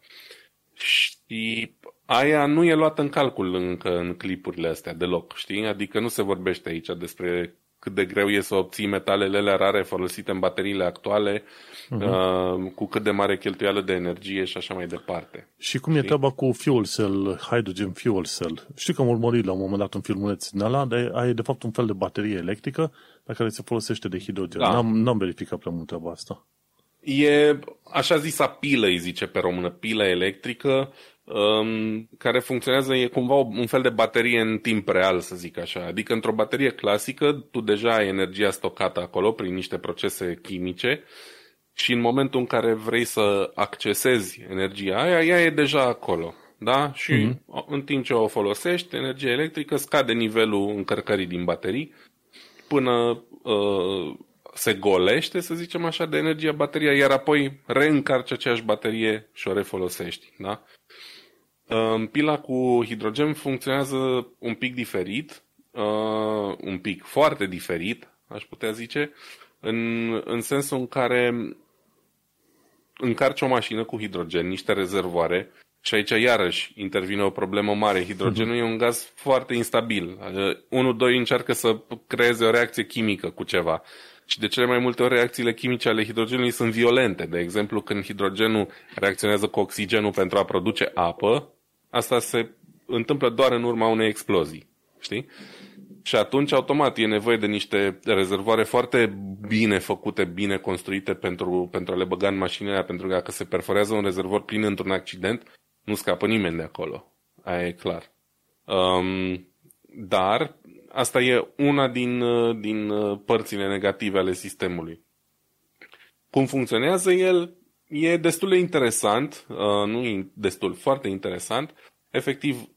și aia nu e luată în calcul încă în clipurile astea deloc, știi? Adică nu se vorbește aici despre cât de greu e să obții metalele alea rare folosite în bateriile actuale, uh-huh. uh, cu cât de mare cheltuială de energie și așa mai departe. Și cum știi? e treaba cu fuel cell, hydrogen fuel cell? Știu că am urmărit la un moment dat un filmuleț din ăla, dar ai de fapt un fel de baterie electrică la care se folosește de hidrogen. Da. N-am, n-am verificat prea mult treaba asta. E așa zisa pilă, îi zice pe română, pilă electrică, um, care funcționează, e cumva un fel de baterie în timp real, să zic așa. Adică într-o baterie clasică, tu deja ai energia stocată acolo prin niște procese chimice și în momentul în care vrei să accesezi energia aia, ea e deja acolo. Da? Și mm-hmm. în timp ce o folosești, energia electrică scade nivelul încărcării din baterii până uh, se golește, să zicem așa, de energia bateria, iar apoi reîncarci aceeași baterie și o refolosești. Da? Pila cu hidrogen funcționează un pic diferit, uh, un pic foarte diferit, aș putea zice, în, în sensul în care încarci o mașină cu hidrogen, niște rezervoare, și aici iarăși intervine o problemă mare. Hidrogenul uh-huh. e un gaz foarte instabil. 1-2 încearcă să creeze o reacție chimică cu ceva Și de cele mai multe ori reacțiile chimice ale hidrogenului sunt violente. De exemplu, când hidrogenul reacționează cu oxigenul pentru a produce apă, asta se întâmplă doar în urma unei explozii. Știi? Și atunci, automat, e nevoie de niște rezervoare foarte bine făcute, bine construite pentru, pentru a le băga în mașinile pentru că dacă se perforează un rezervor plin într-un accident, nu scapă nimeni de acolo. Aia e clar. Um, dar asta e una din, din părțile negative ale sistemului. Cum funcționează el e destul de interesant, uh, nu e destul, foarte interesant. Efectiv,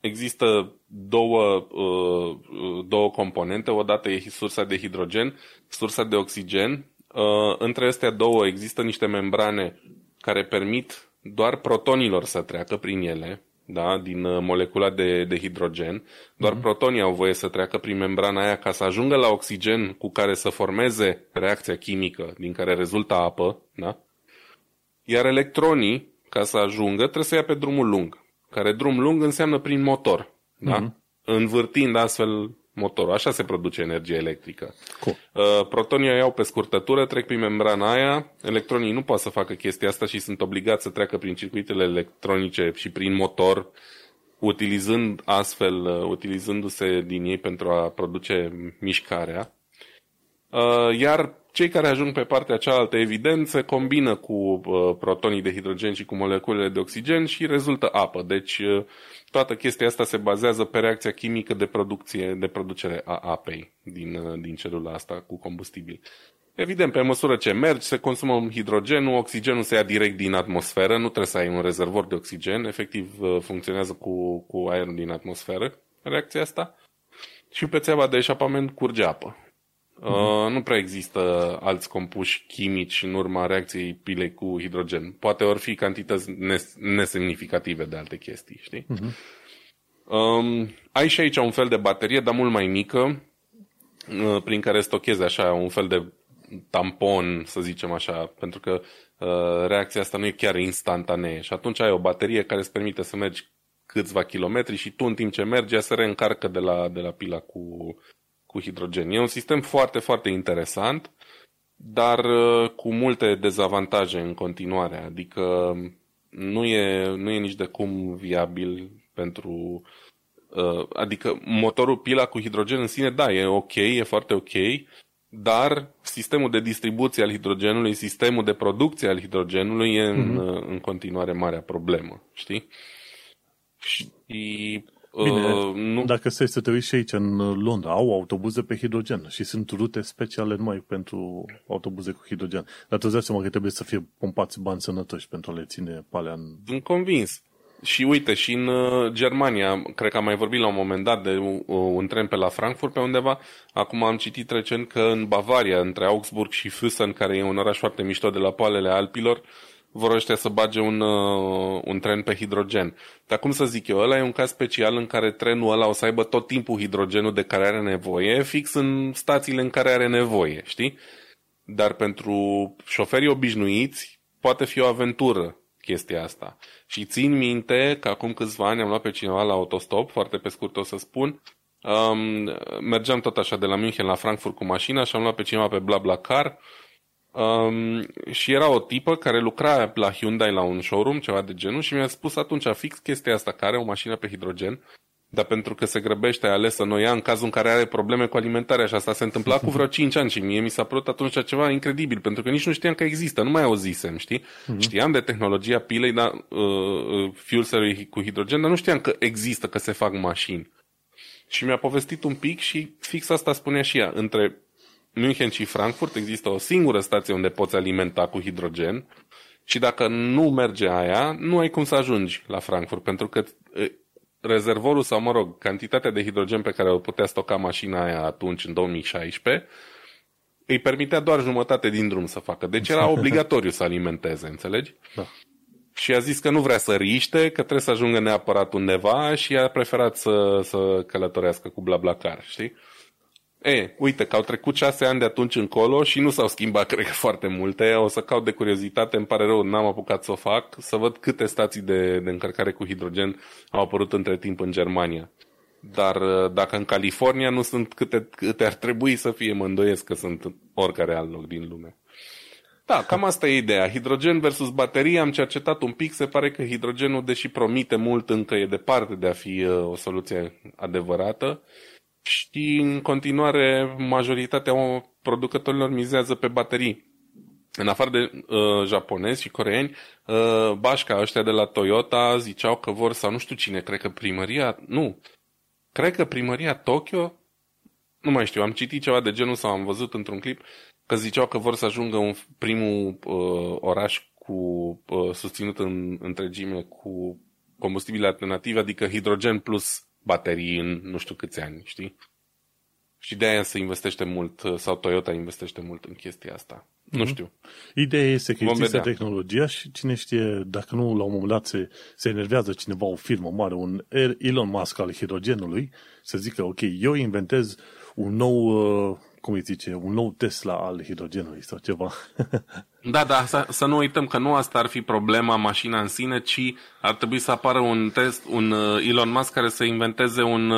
există două, uh, două componente. Odată e sursa de hidrogen, sursa de oxigen. Uh, între acestea două există niște membrane care permit doar protonilor să treacă prin ele, da, din uh, molecula de, de hidrogen. Doar mm-hmm. protonii au voie să treacă prin membrana aia ca să ajungă la oxigen cu care să formeze reacția chimică din care rezultă apă, da? Iar electronii, ca să ajungă, trebuie să ia pe drumul lung, care drum lung înseamnă prin motor, da? Mm-hmm. Învârtind astfel motorul. Așa se produce energie electrică. Cool. Uh, protonii iau pe scurtătură, trec prin membrana aia, electronii nu pot să facă chestia asta și sunt obligați să treacă prin circuitele electronice și prin motor, utilizând astfel, uh, utilizându-se din ei pentru a produce mișcarea. Uh, iar cei care ajung pe partea cealaltă, evident, se combină cu uh, protonii de hidrogen și cu moleculele de oxigen și rezultă apă. Deci uh, toată chestia asta se bazează pe reacția chimică de producție, de producere a apei din, uh, din celula asta cu combustibil. Evident, pe măsură ce mergi, se consumă hidrogenul, oxigenul se ia direct din atmosferă, nu trebuie să ai un rezervor de oxigen, efectiv funcționează cu, cu aerul din atmosferă, reacția asta, și pe țeava de eșapament curge apă. Uh, nu prea există alți compuși chimici în urma reacției pilei cu hidrogen. Poate ori fi cantități nes- nesemnificative de alte chestii, știi? Uh-huh. Um, ai și aici un fel de baterie, dar mult mai mică, uh, prin care stochezi așa un fel de tampon, să zicem așa, pentru că uh, reacția asta nu e chiar instantanee. Și atunci ai o baterie care îți permite să mergi câțiva kilometri și tu în timp ce mergi ea se reîncarcă de la, de la pila cu, cu hidrogen. E un sistem foarte, foarte interesant, dar uh, cu multe dezavantaje în continuare. Adică nu e, nu e nici de cum viabil pentru. Uh, adică motorul pila cu hidrogen în sine, da, e ok, e foarte ok, dar sistemul de distribuție al hidrogenului, sistemul de producție al hidrogenului e în, mm-hmm. în continuare marea problemă, știi? Și Bine, uh, nu... dacă stai să te uiți și aici în Londra, au autobuze pe hidrogen și sunt rute speciale numai pentru autobuze cu hidrogen. Dar tu îți seama că trebuie să fie pompați bani sănătoși pentru a le ține palea în... Sunt convins. Și uite, și în uh, Germania, cred că am mai vorbit la un moment dat de uh, un tren pe la Frankfurt pe undeva. Acum am citit recent că în Bavaria, între Augsburg și Füssen, care e un oraș foarte mișto de la poalele Alpilor, uh, vor ăștia să bage un, uh, un tren pe hidrogen. Dar cum să zic eu, ăla e un caz special în care trenul ăla o să aibă tot timpul hidrogenul de care are nevoie, fix în stațiile în care are nevoie, știi? Dar pentru șoferii obișnuiți poate fi o aventură chestia asta. Și țin minte că acum câțiva ani am luat pe cineva la autostop, foarte pe scurt o să spun, um, mergeam tot așa de la München la Frankfurt cu mașina și am luat pe cineva pe BlaBlaCar, car Um, și era o tipă care lucra la Hyundai la un showroom, ceva de genul, și mi-a spus atunci fix chestia asta, care are o mașină pe hidrogen, dar pentru că se grăbește, a ales să nu ia în cazul în care are probleme cu alimentarea și asta se întâmpla cu vreo 5 ani și mie mi s-a părut atunci ceva incredibil, pentru că nici nu știam că există, nu mai auzisem, știi? Uh-huh. Știam de tehnologia pilei, dar, uh, uh, fuel cell cu hidrogen, dar nu știam că există, că se fac mașini. Și mi-a povestit un pic și fix asta spunea și ea, între München și Frankfurt există o singură stație unde poți alimenta cu hidrogen și dacă nu merge aia, nu ai cum să ajungi la Frankfurt, pentru că rezervorul sau, mă rog, cantitatea de hidrogen pe care o putea stoca mașina aia atunci, în 2016, îi permitea doar jumătate din drum să facă. Deci era obligatoriu să alimenteze, înțelegi? Da. Și a zis că nu vrea să riște, că trebuie să ajungă neapărat undeva și a preferat să, să călătorească cu BlaBlaCar, știi? E, uite că au trecut șase ani de atunci încolo și nu s-au schimbat, cred că, foarte multe. O să caut de curiozitate, îmi pare rău, n-am apucat să o fac, să văd câte stații de, de încărcare cu hidrogen au apărut între timp în Germania. Dar uh, dacă în California nu sunt câte, câte ar trebui să fie, mă îndoiesc că sunt oricare alt loc din lume. Da, cam asta e ideea. Hidrogen versus baterie, am cercetat un pic, se pare că hidrogenul, deși promite mult, încă e departe de a fi uh, o soluție adevărată. Și în continuare, majoritatea producătorilor mizează pe baterii. În afară de uh, japonezi și coreeni, uh, bașca ăștia de la Toyota ziceau că vor, sau nu știu cine, cred că primăria, nu, cred că primăria Tokyo, nu mai știu, am citit ceva de genul sau am văzut într-un clip, că ziceau că vor să ajungă un primul uh, oraș cu uh, susținut în întregime cu combustibile alternative, adică hidrogen plus baterii în nu știu câți ani, știi? Și de aia se investește mult, uh, sau Toyota investește mult în chestia asta. Mm-hmm. Nu mhm. știu. Ideea este că există tehnologia și cine știe, dacă nu la un moment dat se, se enervează cineva, o firmă mare, un Elon Musk al hidrogenului, să zică, ok, eu inventez un nou, uh, cum îi zice, un nou Tesla al hidrogenului sau ceva. da, da, să, să nu uităm că nu asta ar fi problema mașina în sine, ci ar trebui să apară un test, un uh, Elon Musk care să inventeze un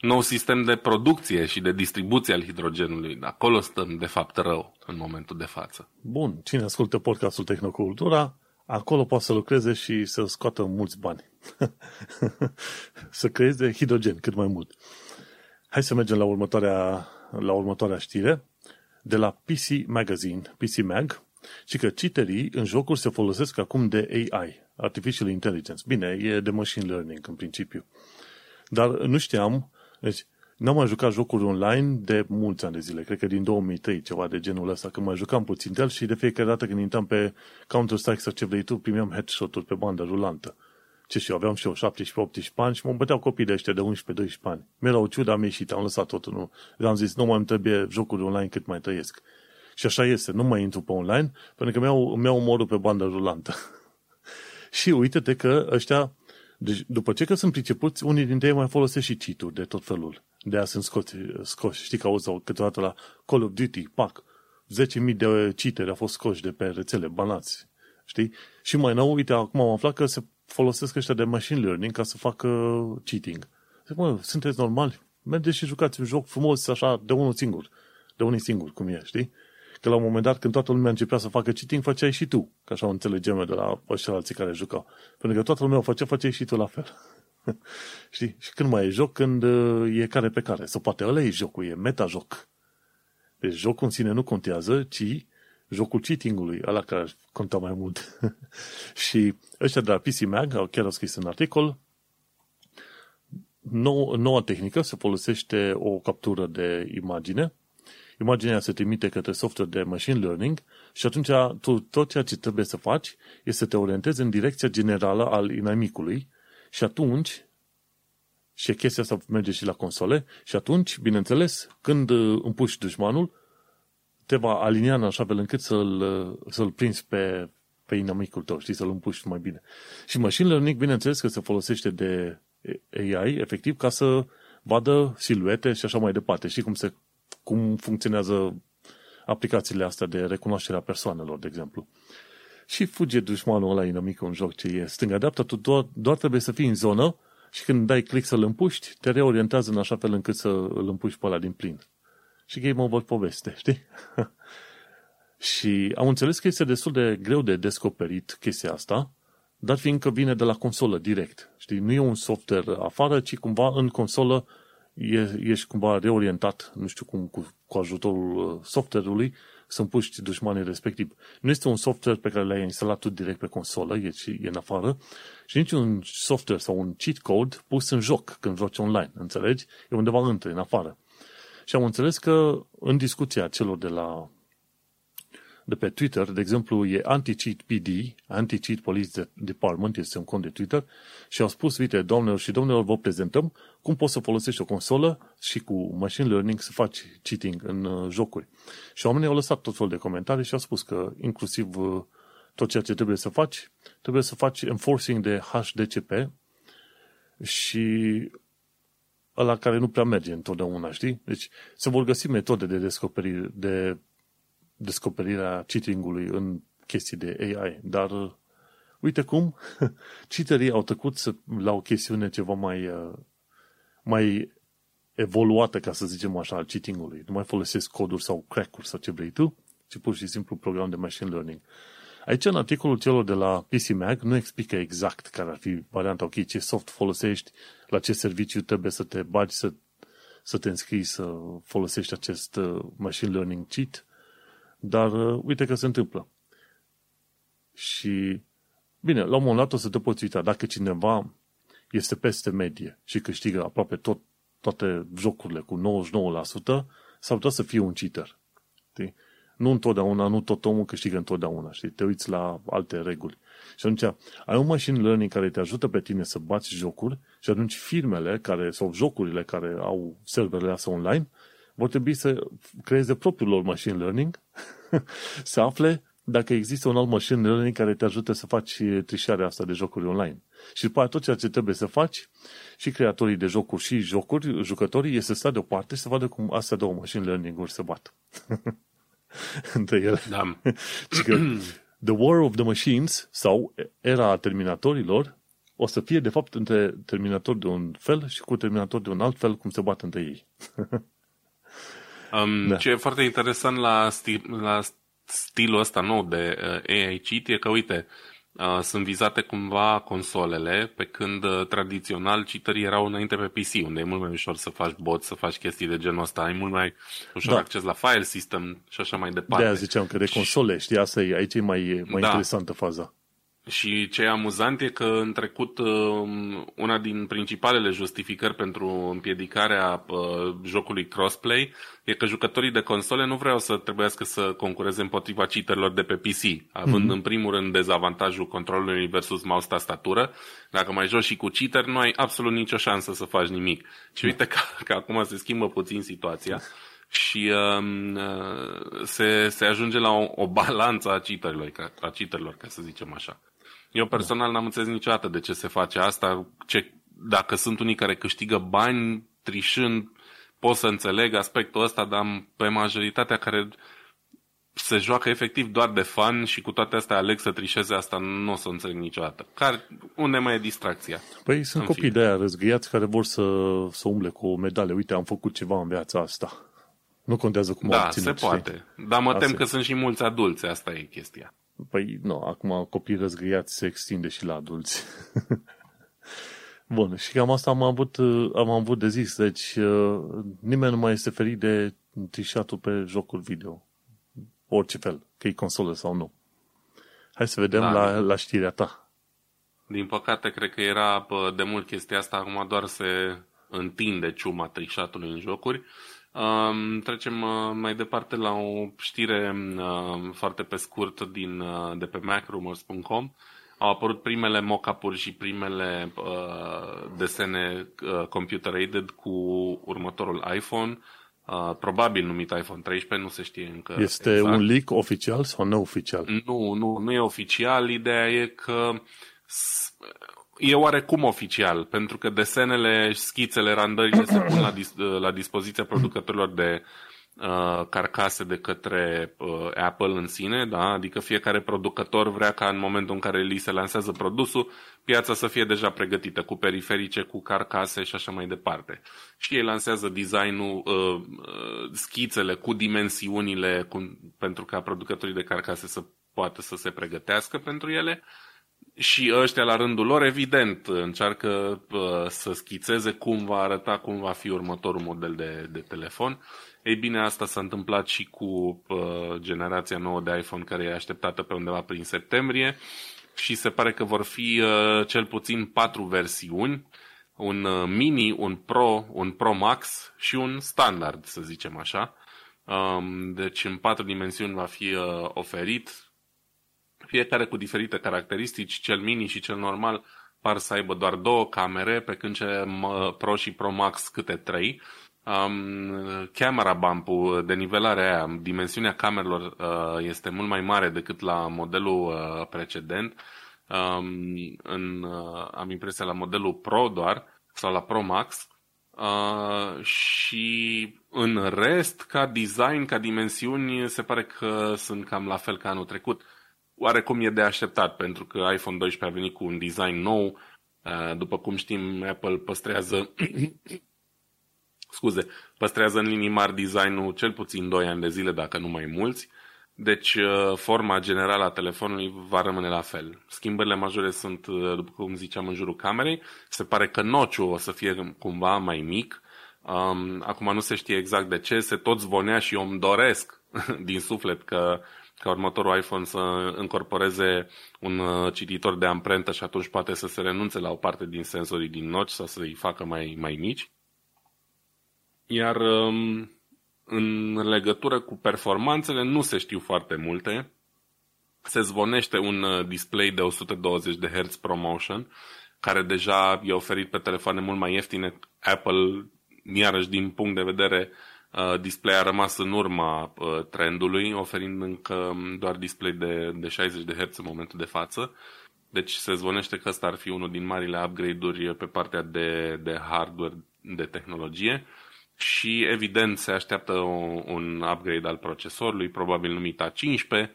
nou sistem de producție și de distribuție al hidrogenului. Acolo stăm, de fapt, rău în momentul de față. Bun, cine ascultă podcastul Tehnocultura, acolo poate să lucreze și să scoată mulți bani. să creeze hidrogen cât mai mult. Hai să mergem la următoarea, la următoarea știre de la PC Magazine, PC Mag, și că citerii în jocuri se folosesc acum de AI, Artificial Intelligence. Bine, e de machine learning în principiu. Dar nu știam deci, n-am mai jucat jocuri online de mulți ani de zile, cred că din 2003, ceva de genul ăsta, când mai jucam puțin de el și de fiecare dată când intram pe Counter-Strike sau ce vrei tu, primeam headshot-uri pe bandă rulantă. Ce și eu, aveam și eu 17-18 ani și mă băteau copii de ăștia de 11-12 ani. Mi-era o ciudă, am ieșit, am lăsat totul. Nu. Le-am zis, nu mai îmi trebuie jocuri online cât mai trăiesc. Și așa este, nu mai intru pe online, pentru că mi-au, mi-au omorul pe bandă rulantă. și uite-te că ăștia deci, după ce că sunt pricepuți, unii dintre ei mai folosesc și cheat de tot felul. De aia sunt scoți, scoși. Știi că auzi câteodată la Call of Duty, pac, 10.000 de cheateri au fost scoși de pe rețele, banați. Știi? Și mai nou, uite, acum am aflat că se folosesc ăștia de machine learning ca să facă cheating. Zic, mă, sunteți normali? Mergeți și jucați un joc frumos, așa, de unul singur. De unul singur, cum e, știi? Că la un moment dat, când toată lumea începea să facă cheating, făceai și tu. Că așa o înțelegem de la ăștia alții care jucau. Pentru că toată lumea o făcea, făceai și tu la fel. Știi? Și când mai e joc? Când uh, e care pe care. Sau poate ăla e jocul, e meta-joc. Deci jocul în sine nu contează, ci jocul cheatingului, ăla care conta mai mult. și ăștia de la PC Mag chiar au scris în articol nou, noua tehnică se folosește o captură de imagine imaginea se trimite către software de machine learning și atunci tu, tot ceea ce trebuie să faci este să te orientezi în direcția generală al inamicului și atunci și chestia asta merge și la console și atunci, bineînțeles, când uh, împuși dușmanul, te va alinia în așa fel încât să-l, uh, să-l prinzi pe, pe inamicul tău, știi, să-l împuși mai bine. Și machine learning, bineînțeles că se folosește de AI, efectiv, ca să vadă siluete și așa mai departe. Știi cum se cum funcționează aplicațiile astea de recunoaștere a persoanelor, de exemplu. Și fuge dușmanul ăla inamic în joc ce e stânga-dreapta, tu doar, doar trebuie să fii în zonă și când dai click să-l împuști, te reorientează în așa fel încât să îl împuști pe ăla din plin. Și game over poveste, știi? și am înțeles că este destul de greu de descoperit chestia asta, dar fiindcă vine de la consolă direct. Știi, nu e un software afară, ci cumva în consolă e, ești cumva reorientat, nu știu cum, cu, cu ajutorul uh, software-ului, să împuști dușmanii respectiv. Nu este un software pe care l-ai instalat tu direct pe consolă, e, e în afară, și nici un software sau un cheat code pus în joc când joci online, înțelegi? E undeva între, în afară. Și am înțeles că în discuția celor de la de pe Twitter, de exemplu, e Anti-Cheat PD, Anti-Cheat Police Department, este un cont de Twitter, și au spus, uite, doamnelor și domnilor, vă prezentăm cum poți să folosești o consolă și cu machine learning să faci cheating în uh, jocuri. Și oamenii au lăsat tot felul de comentarii și au spus că inclusiv uh, tot ceea ce trebuie să faci, trebuie să faci enforcing de HDCP și ăla care nu prea merge întotdeauna, știi? Deci se vor găsi metode de descoperire, de descoperirea cheatingului în chestii de AI, dar uh, uite cum cheaterii au tăcut să, la o chestiune ceva mai, uh, mai evoluată, ca să zicem așa, al cheating-ului. Nu mai folosesc coduri sau crack-uri sau ce vrei tu, ci pur și simplu program de machine learning. Aici, în articolul celor de la PC Mag, nu explică exact care ar fi varianta, ok, ce soft folosești, la ce serviciu trebuie să te bagi, să, să te înscrii, să folosești acest uh, machine learning cheat, dar uh, uite că se întâmplă. Și, bine, la un moment dat o să te poți uita, dacă cineva este peste medie și câștigă aproape tot, toate jocurile cu 99%, s-ar putea să fie un cheater. Știi? Nu întotdeauna, nu tot omul câștigă întotdeauna, știi? Te uiți la alte reguli. Și atunci ai un machine learning care te ajută pe tine să bați jocuri și atunci firmele care, sau jocurile care au serverele astea online vor trebui să creeze propriul lor machine learning, să afle dacă există un alt machine learning care te ajută să faci trișarea asta de jocuri online. Și după tot ceea ce trebuie să faci, și creatorii de jocuri și jocuri, jucătorii, este să stea deoparte și să vadă cum astea două machine learning-uri se bat. între ele. Da. și că The War of the Machines sau era terminatorilor o să fie de fapt între terminatori de un fel și cu terminatori de un alt fel cum se bat între ei. um, da. Ce e foarte interesant la, stil, la stilul ăsta nou de uh, AI cheat e că, uite, uh, sunt vizate cumva consolele, pe când uh, tradițional cheaterii erau înainte pe PC, unde e mult mai ușor să faci bot, să faci chestii de genul ăsta, ai mult mai ușor da. acces la file system și așa mai departe. De-aia ziceam că de console, știi, asta e, aici e mai, mai da. interesantă faza. Și ce e amuzant e că în trecut um, una din principalele justificări pentru împiedicarea uh, jocului crossplay e că jucătorii de console nu vreau să trebuiască să concureze împotriva cheaterilor de pe PC, având mm-hmm. în primul rând dezavantajul controlului versus mouse-tastatură. Dacă mai joci și cu cheater, nu ai absolut nicio șansă să faci nimic. Și uite că, că acum se schimbă puțin situația și um, uh, se, se ajunge la o, o balanță a cheaterilor, a cheaterilor, ca să zicem așa. Eu personal n-am înțeles niciodată de ce se face asta. Ce, dacă sunt unii care câștigă bani trișând, pot să înțeleg aspectul ăsta, dar pe majoritatea care se joacă efectiv doar de fan și cu toate astea aleg să trișeze asta, nu o să înțeleg niciodată. Care, unde mai e distracția? Păi sunt copii fine. de aia răzgâiați care vor să, să umble cu o medale. Uite, am făcut ceva în viața asta. Nu contează cum da, au obținut, se poate. Știi? Dar mă tem că sunt și mulți adulți, asta e chestia. Păi, nu, acum copii răzgâiați se extinde și la adulți. Bun, și cam asta am avut, am avut de zis. Deci, uh, nimeni nu mai este ferit de trișatul pe jocul video. Orice fel, că e consolă sau nu. Hai să vedem da, la, la știrea ta. Din păcate, cred că era de mult chestia asta, acum doar se întinde ciuma trișatului în jocuri. Um, trecem uh, mai departe la o știre uh, foarte pe scurt din, uh, de pe macrumors.com. Au apărut primele mock-up-uri și primele uh, desene uh, computer-aided cu următorul iPhone, uh, probabil numit iPhone 13, nu se știe încă Este exact. un leak oficial sau neoficial? Nu, nu, nu e oficial. Ideea e că e oarecum oficial, pentru că desenele, schițele, randările se pun la, dis- la dispoziția producătorilor de uh, carcase de către uh, Apple în sine, da? adică fiecare producător vrea ca în momentul în care li se lansează produsul, piața să fie deja pregătită cu periferice, cu carcase și așa mai departe. Și ei lansează designul, uh, uh, schițele cu dimensiunile cu, pentru ca producătorii de carcase să poată să se pregătească pentru ele și ăștia, la rândul lor, evident, încearcă uh, să schițeze cum va arăta, cum va fi următorul model de, de telefon. Ei bine, asta s-a întâmplat și cu uh, generația nouă de iPhone, care e așteptată pe undeva prin septembrie și se pare că vor fi uh, cel puțin patru versiuni, un uh, mini, un Pro, un Pro Max și un standard, să zicem așa. Um, deci în patru dimensiuni va fi uh, oferit fiecare cu diferite caracteristici, cel mini și cel normal par să aibă doar două camere, pe când ce Pro și Pro Max câte trei. Um, camera bump de nivelare aia, dimensiunea camerelor uh, este mult mai mare decât la modelul uh, precedent. Um, în, uh, am impresia la modelul Pro doar, sau la Pro Max. Uh, și în rest, ca design, ca dimensiuni, se pare că sunt cam la fel ca anul trecut oarecum e de așteptat, pentru că iPhone 12 a venit cu un design nou. Uh, după cum știm, Apple păstrează scuze, păstrează în linii mari designul cel puțin 2 ani de zile, dacă nu mai mulți. Deci uh, forma generală a telefonului va rămâne la fel. Schimbările majore sunt, uh, după cum ziceam, în jurul camerei. Se pare că nociul o să fie cumva mai mic. Um, acum nu se știe exact de ce, se tot zvonea și eu îmi doresc din suflet că ca următorul iPhone să încorporeze un uh, cititor de amprentă și atunci poate să se renunțe la o parte din senzorii din noci sau să-i facă mai, mai mici. Iar um, în legătură cu performanțele nu se știu foarte multe. Se zvonește un uh, display de 120 de Hz ProMotion, care deja e oferit pe telefoane mult mai ieftine. Apple, iarăși din punct de vedere uh, display a rămas în urma uh, trendului, oferind încă um, doar display de, de 60 de Hz în momentul de față. Deci se zvonește că ăsta ar fi unul din marile upgrade-uri pe partea de, de hardware, de tehnologie. Și evident se așteaptă un upgrade al procesorului, probabil numit A15,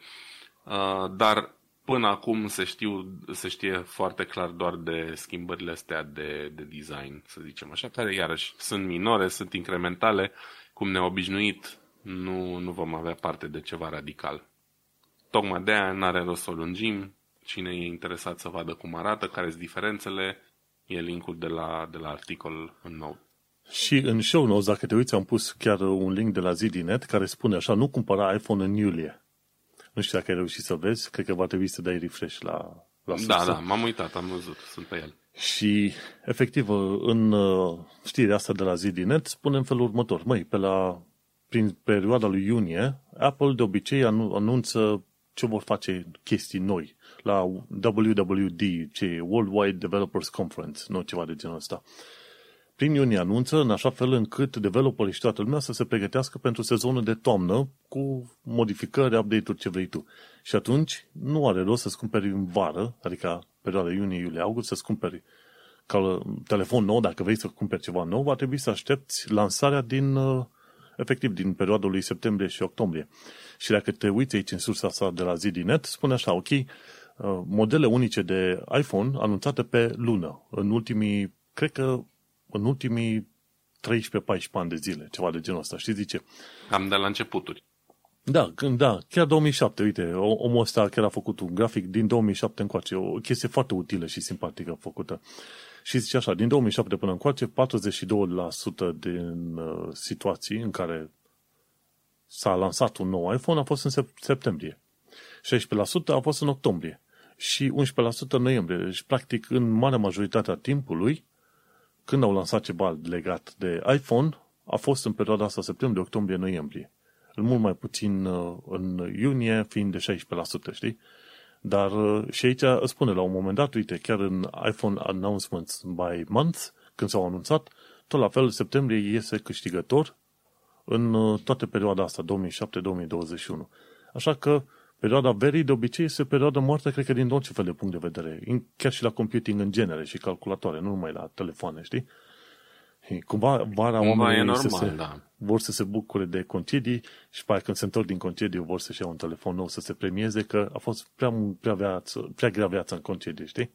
uh, dar până acum se, știu, se știe foarte clar doar de schimbările astea de, de design, să zicem așa, care iarăși sunt minore, sunt incrementale, cum ne-a obișnuit, nu, nu vom avea parte de ceva radical. Tocmai de aia n-are rost să o lungim, cine e interesat să vadă cum arată, care sunt diferențele, e linkul de la, de la articol în nou. Și în show notes, dacă te uiți, am pus chiar un link de la ZDNet care spune așa, nu cumpăra iPhone în iulie. Nu știu dacă ai reușit să vezi, cred că va trebui să dai refresh la, la Da, da, m-am uitat, am văzut, sunt pe el. Și, efectiv, în uh, știrea asta de la ZDNet spune în felul următor. Măi, pe la, prin perioada lui iunie, Apple de obicei anunță ce vor face chestii noi la WWD, ce Worldwide Developers Conference, nu ceva de genul ăsta prin iunie anunță în așa fel încât developerii și toată lumea să se pregătească pentru sezonul de toamnă cu modificări, update-uri, ce vrei tu. Și atunci nu are rost să-ți cumperi în vară, adică perioada iunie, iulie, august, să-ți cumperi ca telefon nou, dacă vrei să cumperi ceva nou, va trebui să aștepți lansarea din, uh, efectiv, din perioada lui septembrie și octombrie. Și dacă te uiți aici în sursa asta de la ZDNet, spune așa, ok, uh, modele unice de iPhone anunțate pe lună în ultimii, cred că în ultimii 13-14 ani de zile, ceva de genul ăsta, știi, zice. Am de la începuturi. Da, când, da, chiar 2007, uite, omul ăsta chiar a făcut un grafic din 2007 încoace, o chestie foarte utilă și simpatică făcută. Și zice așa, din 2007 până încoace, 42% din uh, situații în care s-a lansat un nou iPhone a fost în septembrie. 16% a fost în octombrie și 11% în noiembrie. Deci, practic, în marea majoritate a timpului, când au lansat ceva legat de iPhone, a fost în perioada asta septembrie, octombrie, noiembrie. În mult mai puțin uh, în iunie, fiind de 16%, știi? Dar uh, și aici spune la un moment dat, uite, chiar în iPhone Announcements by Month, când s-au anunțat, tot la fel, septembrie iese câștigător în uh, toată perioada asta, 2007-2021. Așa că Perioada verii de obicei este o perioadă moartă, cred că din orice fel de punct de vedere, chiar și la computing în genere și calculatoare, nu numai la telefoane, știi? Cumva vara Cumva oamenii normal, să se, da. vor să se bucure de concedii și pe când se întorc din concediu vor să-și iau un telefon nou să se premieze că a fost prea, prea, viață, prea grea viața în concediu, știi?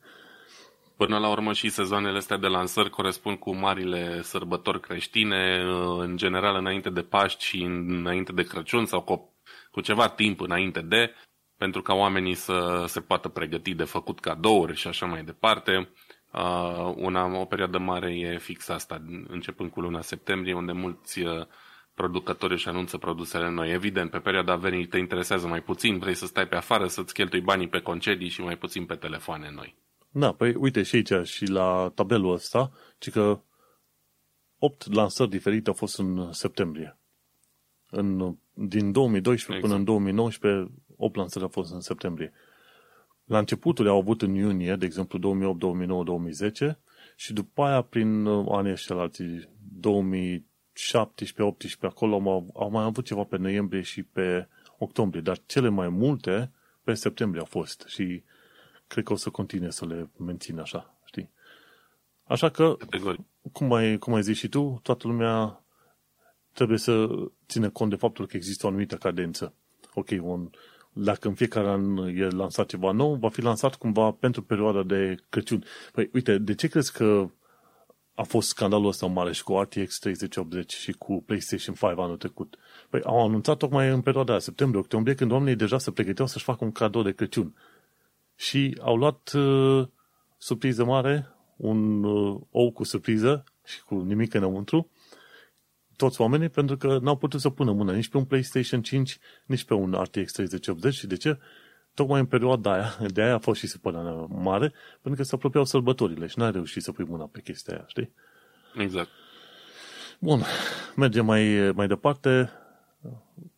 Până la urmă și sezoanele astea de lansări corespund cu marile sărbători creștine, în general înainte de Paști și înainte de Crăciun sau cu cu ceva timp înainte de, pentru ca oamenii să se poată pregăti de făcut cadouri și așa mai departe. Uh, una, o perioadă mare e fix asta, începând cu luna septembrie, unde mulți uh, producători își anunță produsele noi. Evident, pe perioada verii te interesează mai puțin, vrei să stai pe afară, să-ți cheltui banii pe concedii și mai puțin pe telefoane noi. Da, păi uite și aici și la tabelul ăsta, ci că 8 lansări diferite au fost în septembrie. În din 2012 exact. până în 2019, 8 lansări au fost în septembrie. La începutul au avut în iunie, de exemplu 2008, 2009, 2010 și după aia prin uh, anii ăștia alții, 2017, 18 acolo au, au mai avut ceva pe noiembrie și pe octombrie, dar cele mai multe pe septembrie au fost și cred că o să continue să le mențin așa, știi? Așa că, cum ai, cum ai zis și tu, toată lumea trebuie să țină cont de faptul că există o anumită cadență. Ok, un, dacă în fiecare an e lansat ceva nou, va fi lansat cumva pentru perioada de Crăciun. Păi, uite, de ce crezi că a fost scandalul ăsta mare și cu RTX 3080 și cu PlayStation 5 anul trecut. Păi au anunțat tocmai în perioada aia, septembrie-octombrie, când oamenii deja se pregăteau să-și facă un cadou de Crăciun. Și au luat uh, surpriză mare, un uh, ou cu surpriză și cu nimic înăuntru, toți oamenii, pentru că n-au putut să pună mână nici pe un PlayStation 5, nici pe un RTX 3080 și de ce? Tocmai în perioada aia, de aia a fost și supărarea mare, pentru că se apropiau sărbătorile și n-ai reușit să pui mâna pe chestia aia, știi? Exact. Bun, mergem mai, mai departe.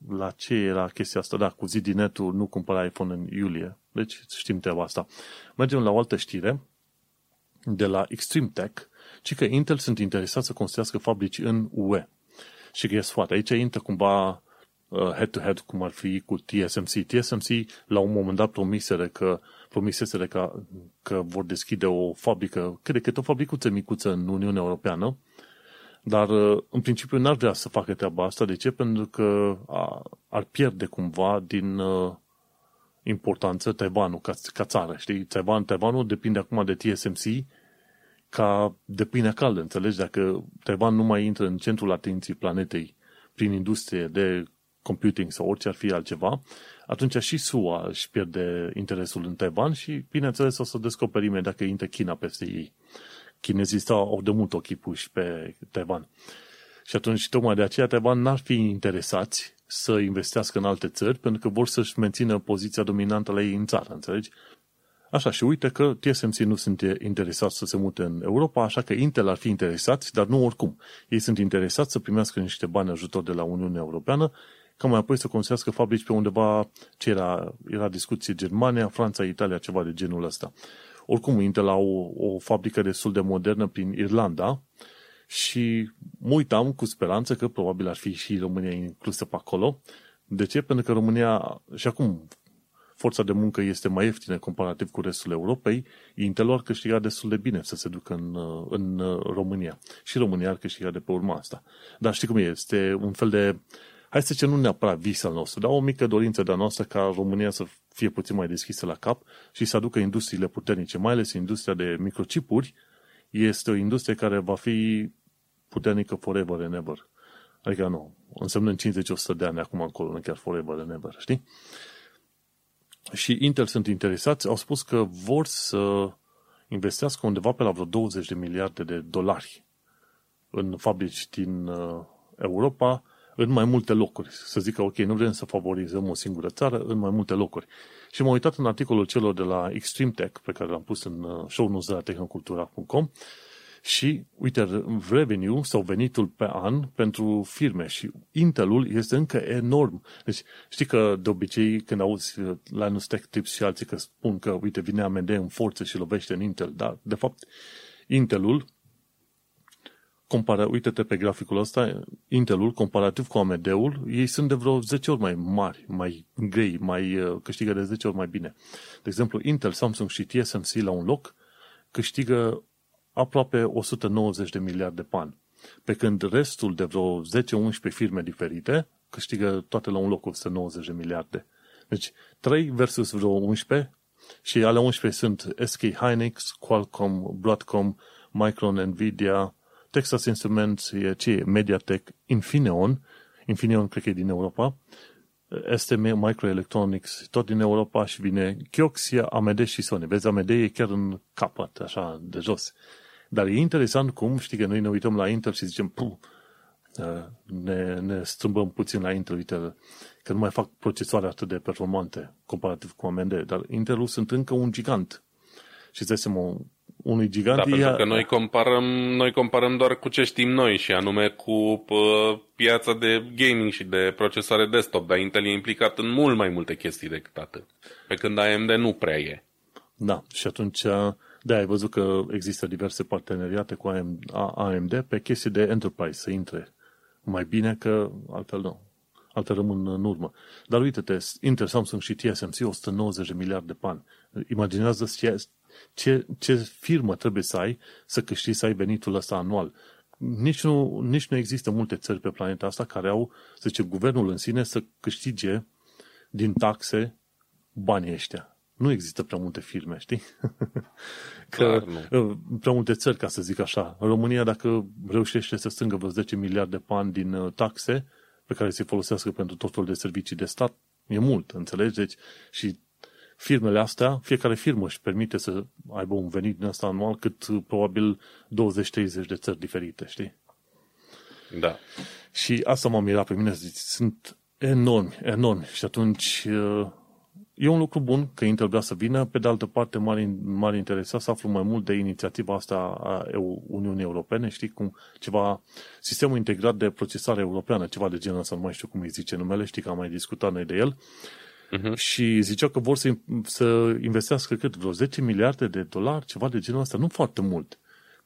La ce era chestia asta? Da, cu Zidinetul nu cumpăra iPhone în iulie. Deci știm treaba asta. Mergem la o altă știre de la Extreme Tech, ci că Intel sunt interesați să construiască fabrici în UE. Și că e Aici intră cumva uh, head-to-head, cum ar fi cu TSMC. TSMC la un moment dat promiseră că promiseseră că, că vor deschide o fabrică, cred că o fabricuță micuță în Uniunea Europeană, dar uh, în principiu n-ar vrea să facă treaba asta. De ce? Pentru că ar pierde cumva din uh, importanță Taiwanul ca, ca țară. Știi? Taiwan, Taiwanul depinde acum de TSMC ca de pâine caldă, înțelegi? Dacă Taiwan nu mai intră în centrul atenției planetei prin industrie de computing sau orice ar fi altceva, atunci și SUA își pierde interesul în Taiwan și, bineînțeles, o să descoperim dacă intră China peste ei. Chinezii stau, au de mult ochii puși pe Taiwan. Și atunci, tocmai de aceea, Taiwan n-ar fi interesați să investească în alte țări, pentru că vor să-și mențină poziția dominantă la ei în țară, înțelegi? Așa, și uite că TSMC nu sunt interesați să se mute în Europa, așa că Intel ar fi interesați, dar nu oricum. Ei sunt interesați să primească niște bani ajutor de la Uniunea Europeană, ca mai apoi să construiască fabrici pe undeva ce era, era discuție Germania, Franța, Italia, ceva de genul ăsta. Oricum, Intel au o, o fabrică destul de modernă prin Irlanda și mă uitam cu speranță că probabil ar fi și România inclusă pe acolo. De ce? Pentru că România, și acum forța de muncă este mai ieftină comparativ cu restul Europei, Intel ar câștiga destul de bine să se ducă în, în România. Și România ar câștiga de pe urma asta. Dar știi cum e? Este un fel de, hai să zicem, nu neapărat vis al nostru, dar o mică dorință de-a noastră ca România să fie puțin mai deschisă la cap și să aducă industriile puternice, mai ales industria de microchipuri, este o industrie care va fi puternică forever and ever. Adică nu, înseamnă în 50-100 de ani acum încolo, nu chiar forever and ever, știi? Și Intel sunt interesați, au spus că vor să investească undeva pe la vreo 20 de miliarde de dolari în fabrici din uh, Europa, în mai multe locuri. Să zică, ok, nu vrem să favorizăm o singură țară, în mai multe locuri. Și m-am uitat în articolul celor de la Extreme Tech, pe care l-am pus în uh, show notes de la tehnocultura.com, și, uite, revenue sau venitul pe an pentru firme și Intelul este încă enorm. Deci, știi că de obicei când auzi uh, Linus Tech Tips și alții că spun că, uite, vine AMD în forță și lovește în Intel, dar, de fapt, Intelul compara, uite-te pe graficul ăsta, Intelul, comparativ cu AMD-ul, ei sunt de vreo 10 ori mai mari, mai grei, mai uh, câștigă de 10 ori mai bine. De exemplu, Intel, Samsung și TSMC la un loc câștigă aproape 190 de miliarde de ani. Pe când restul de vreo 10-11 firme diferite câștigă toate la un loc 190 de miliarde. Deci 3 versus vreo 11 și ale 11 sunt SK Hynix, Qualcomm, Broadcom, Micron, Nvidia, Texas Instruments, e ce Mediatek, Infineon, Infineon cred că e din Europa, STM Microelectronics, tot din Europa și vine Kioxia, AMD și Sony. Vezi, AMD e chiar în capăt, așa, de jos. Dar e interesant cum, știi că noi ne uităm la Intel și zicem, puh, uh, ne, ne strâmbăm puțin la Intel, uite, că nu mai fac procesoare atât de performante comparativ cu AMD, dar Intelul sunt încă un gigant. Și îți dai unui gigant... Da, pentru că noi comparăm, noi comparăm doar cu ce știm noi și anume cu uh, piața de gaming și de procesoare desktop, dar Intel e implicat în mult mai multe chestii decât atât. Pe când AMD nu prea e. Da, și atunci da, ai văzut că există diverse parteneriate cu AMD pe chestii de enterprise să intre mai bine că altfel nu. Altfel rămân în urmă. Dar uite-te, Intel, Samsung și TSMC 190 de miliarde de bani. Imaginează ce, ce, ce firmă trebuie să ai să câștigi să ai venitul ăsta anual. Nici nu, nici nu există multe țări pe planeta asta care au, să zice, guvernul în sine să câștige din taxe banii ăștia. Nu există prea multe firme, știi? Că Clar, nu. prea multe țări, ca să zic așa. În România, dacă reușește să strângă vreo 10 miliarde de bani din uh, taxe, pe care se folosească pentru tot felul de servicii de stat, e mult, înțelegi? Deci, și firmele astea, fiecare firmă își permite să aibă un venit din asta anual cât uh, probabil 20-30 de țări diferite, știi? Da. Și asta m-a mirat pe mine, zic, sunt enormi, enormi. Și atunci uh, e un lucru bun că Intel vrea să vină, pe de altă parte m-ar, interesa să aflu mai mult de inițiativa asta a Uniunii Europene, știi, cum? Ceva, sistemul integrat de procesare europeană, ceva de genul ăsta, nu mai știu cum îi zice numele, știi că am mai discutat noi de el, uh-huh. și ziceau că vor să, să investească cât, vreo 10 miliarde de dolari, ceva de genul ăsta, nu foarte mult.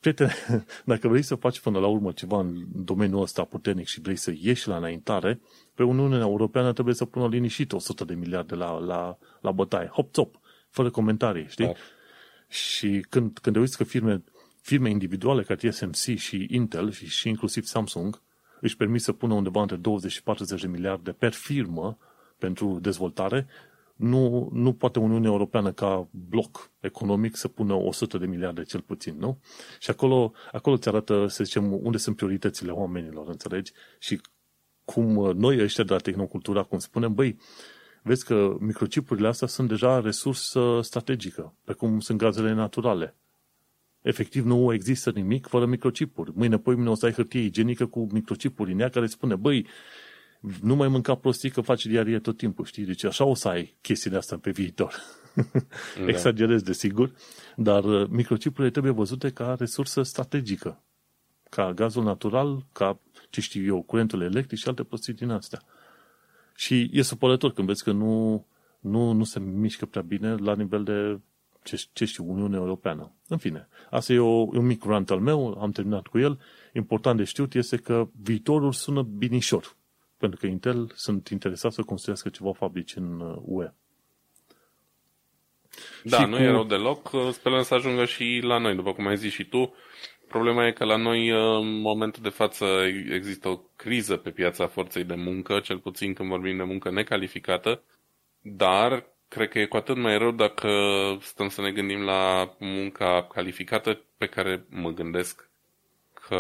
Prietene, dacă vrei să faci până la urmă ceva în domeniul ăsta puternic și vrei să ieși la înaintare, pe Uniunea Europeană trebuie să pună liniștit 100 de miliarde la, la, la bătaie. Hop-top, fără comentarii, știi? Dar. Și când, când te uiți că firme, firme individuale ca TSMC și Intel și, și inclusiv Samsung își permit să pună undeva între 20 și 40 de miliarde per firmă pentru dezvoltare, nu, nu poate Uniunea Europeană ca bloc economic să pună 100 de miliarde cel puțin, nu? Și acolo, acolo ți arată, să zicem, unde sunt prioritățile oamenilor, înțelegi? Și cum uh, noi ăștia de la Tehnocultura, cum spunem, băi, vezi că microchipurile astea sunt deja resursă strategică, precum sunt gazele naturale. Efectiv, nu există nimic fără microchipuri. Mâine, poi mine o să ai hârtie igienică cu microchipuri în ea care spune, băi, nu mai mânca prostii că faci diarie tot timpul, știi? Deci așa o să ai chestiile astea pe viitor. Da. Exagerez, desigur, dar uh, microchipurile trebuie văzute ca resursă strategică. Ca gazul natural, ca, ce știu eu, curentul electric și alte prostii din astea. Și e supărător când vezi că nu, nu, nu se mișcă prea bine la nivel de, ce, ce știu, Uniunea Europeană. În fine, asta e o, un mic rant al meu, am terminat cu el. Important de știut este că viitorul sună binișor pentru că Intel sunt interesați să construiască ceva fabrici în UE. Uh, da, și nu cu... e rău deloc. Sperăm să ajungă și la noi, după cum ai zis și tu. Problema e că la noi, uh, în momentul de față, există o criză pe piața forței de muncă, cel puțin când vorbim de muncă necalificată, dar cred că e cu atât mai rău dacă stăm să ne gândim la munca calificată pe care mă gândesc că,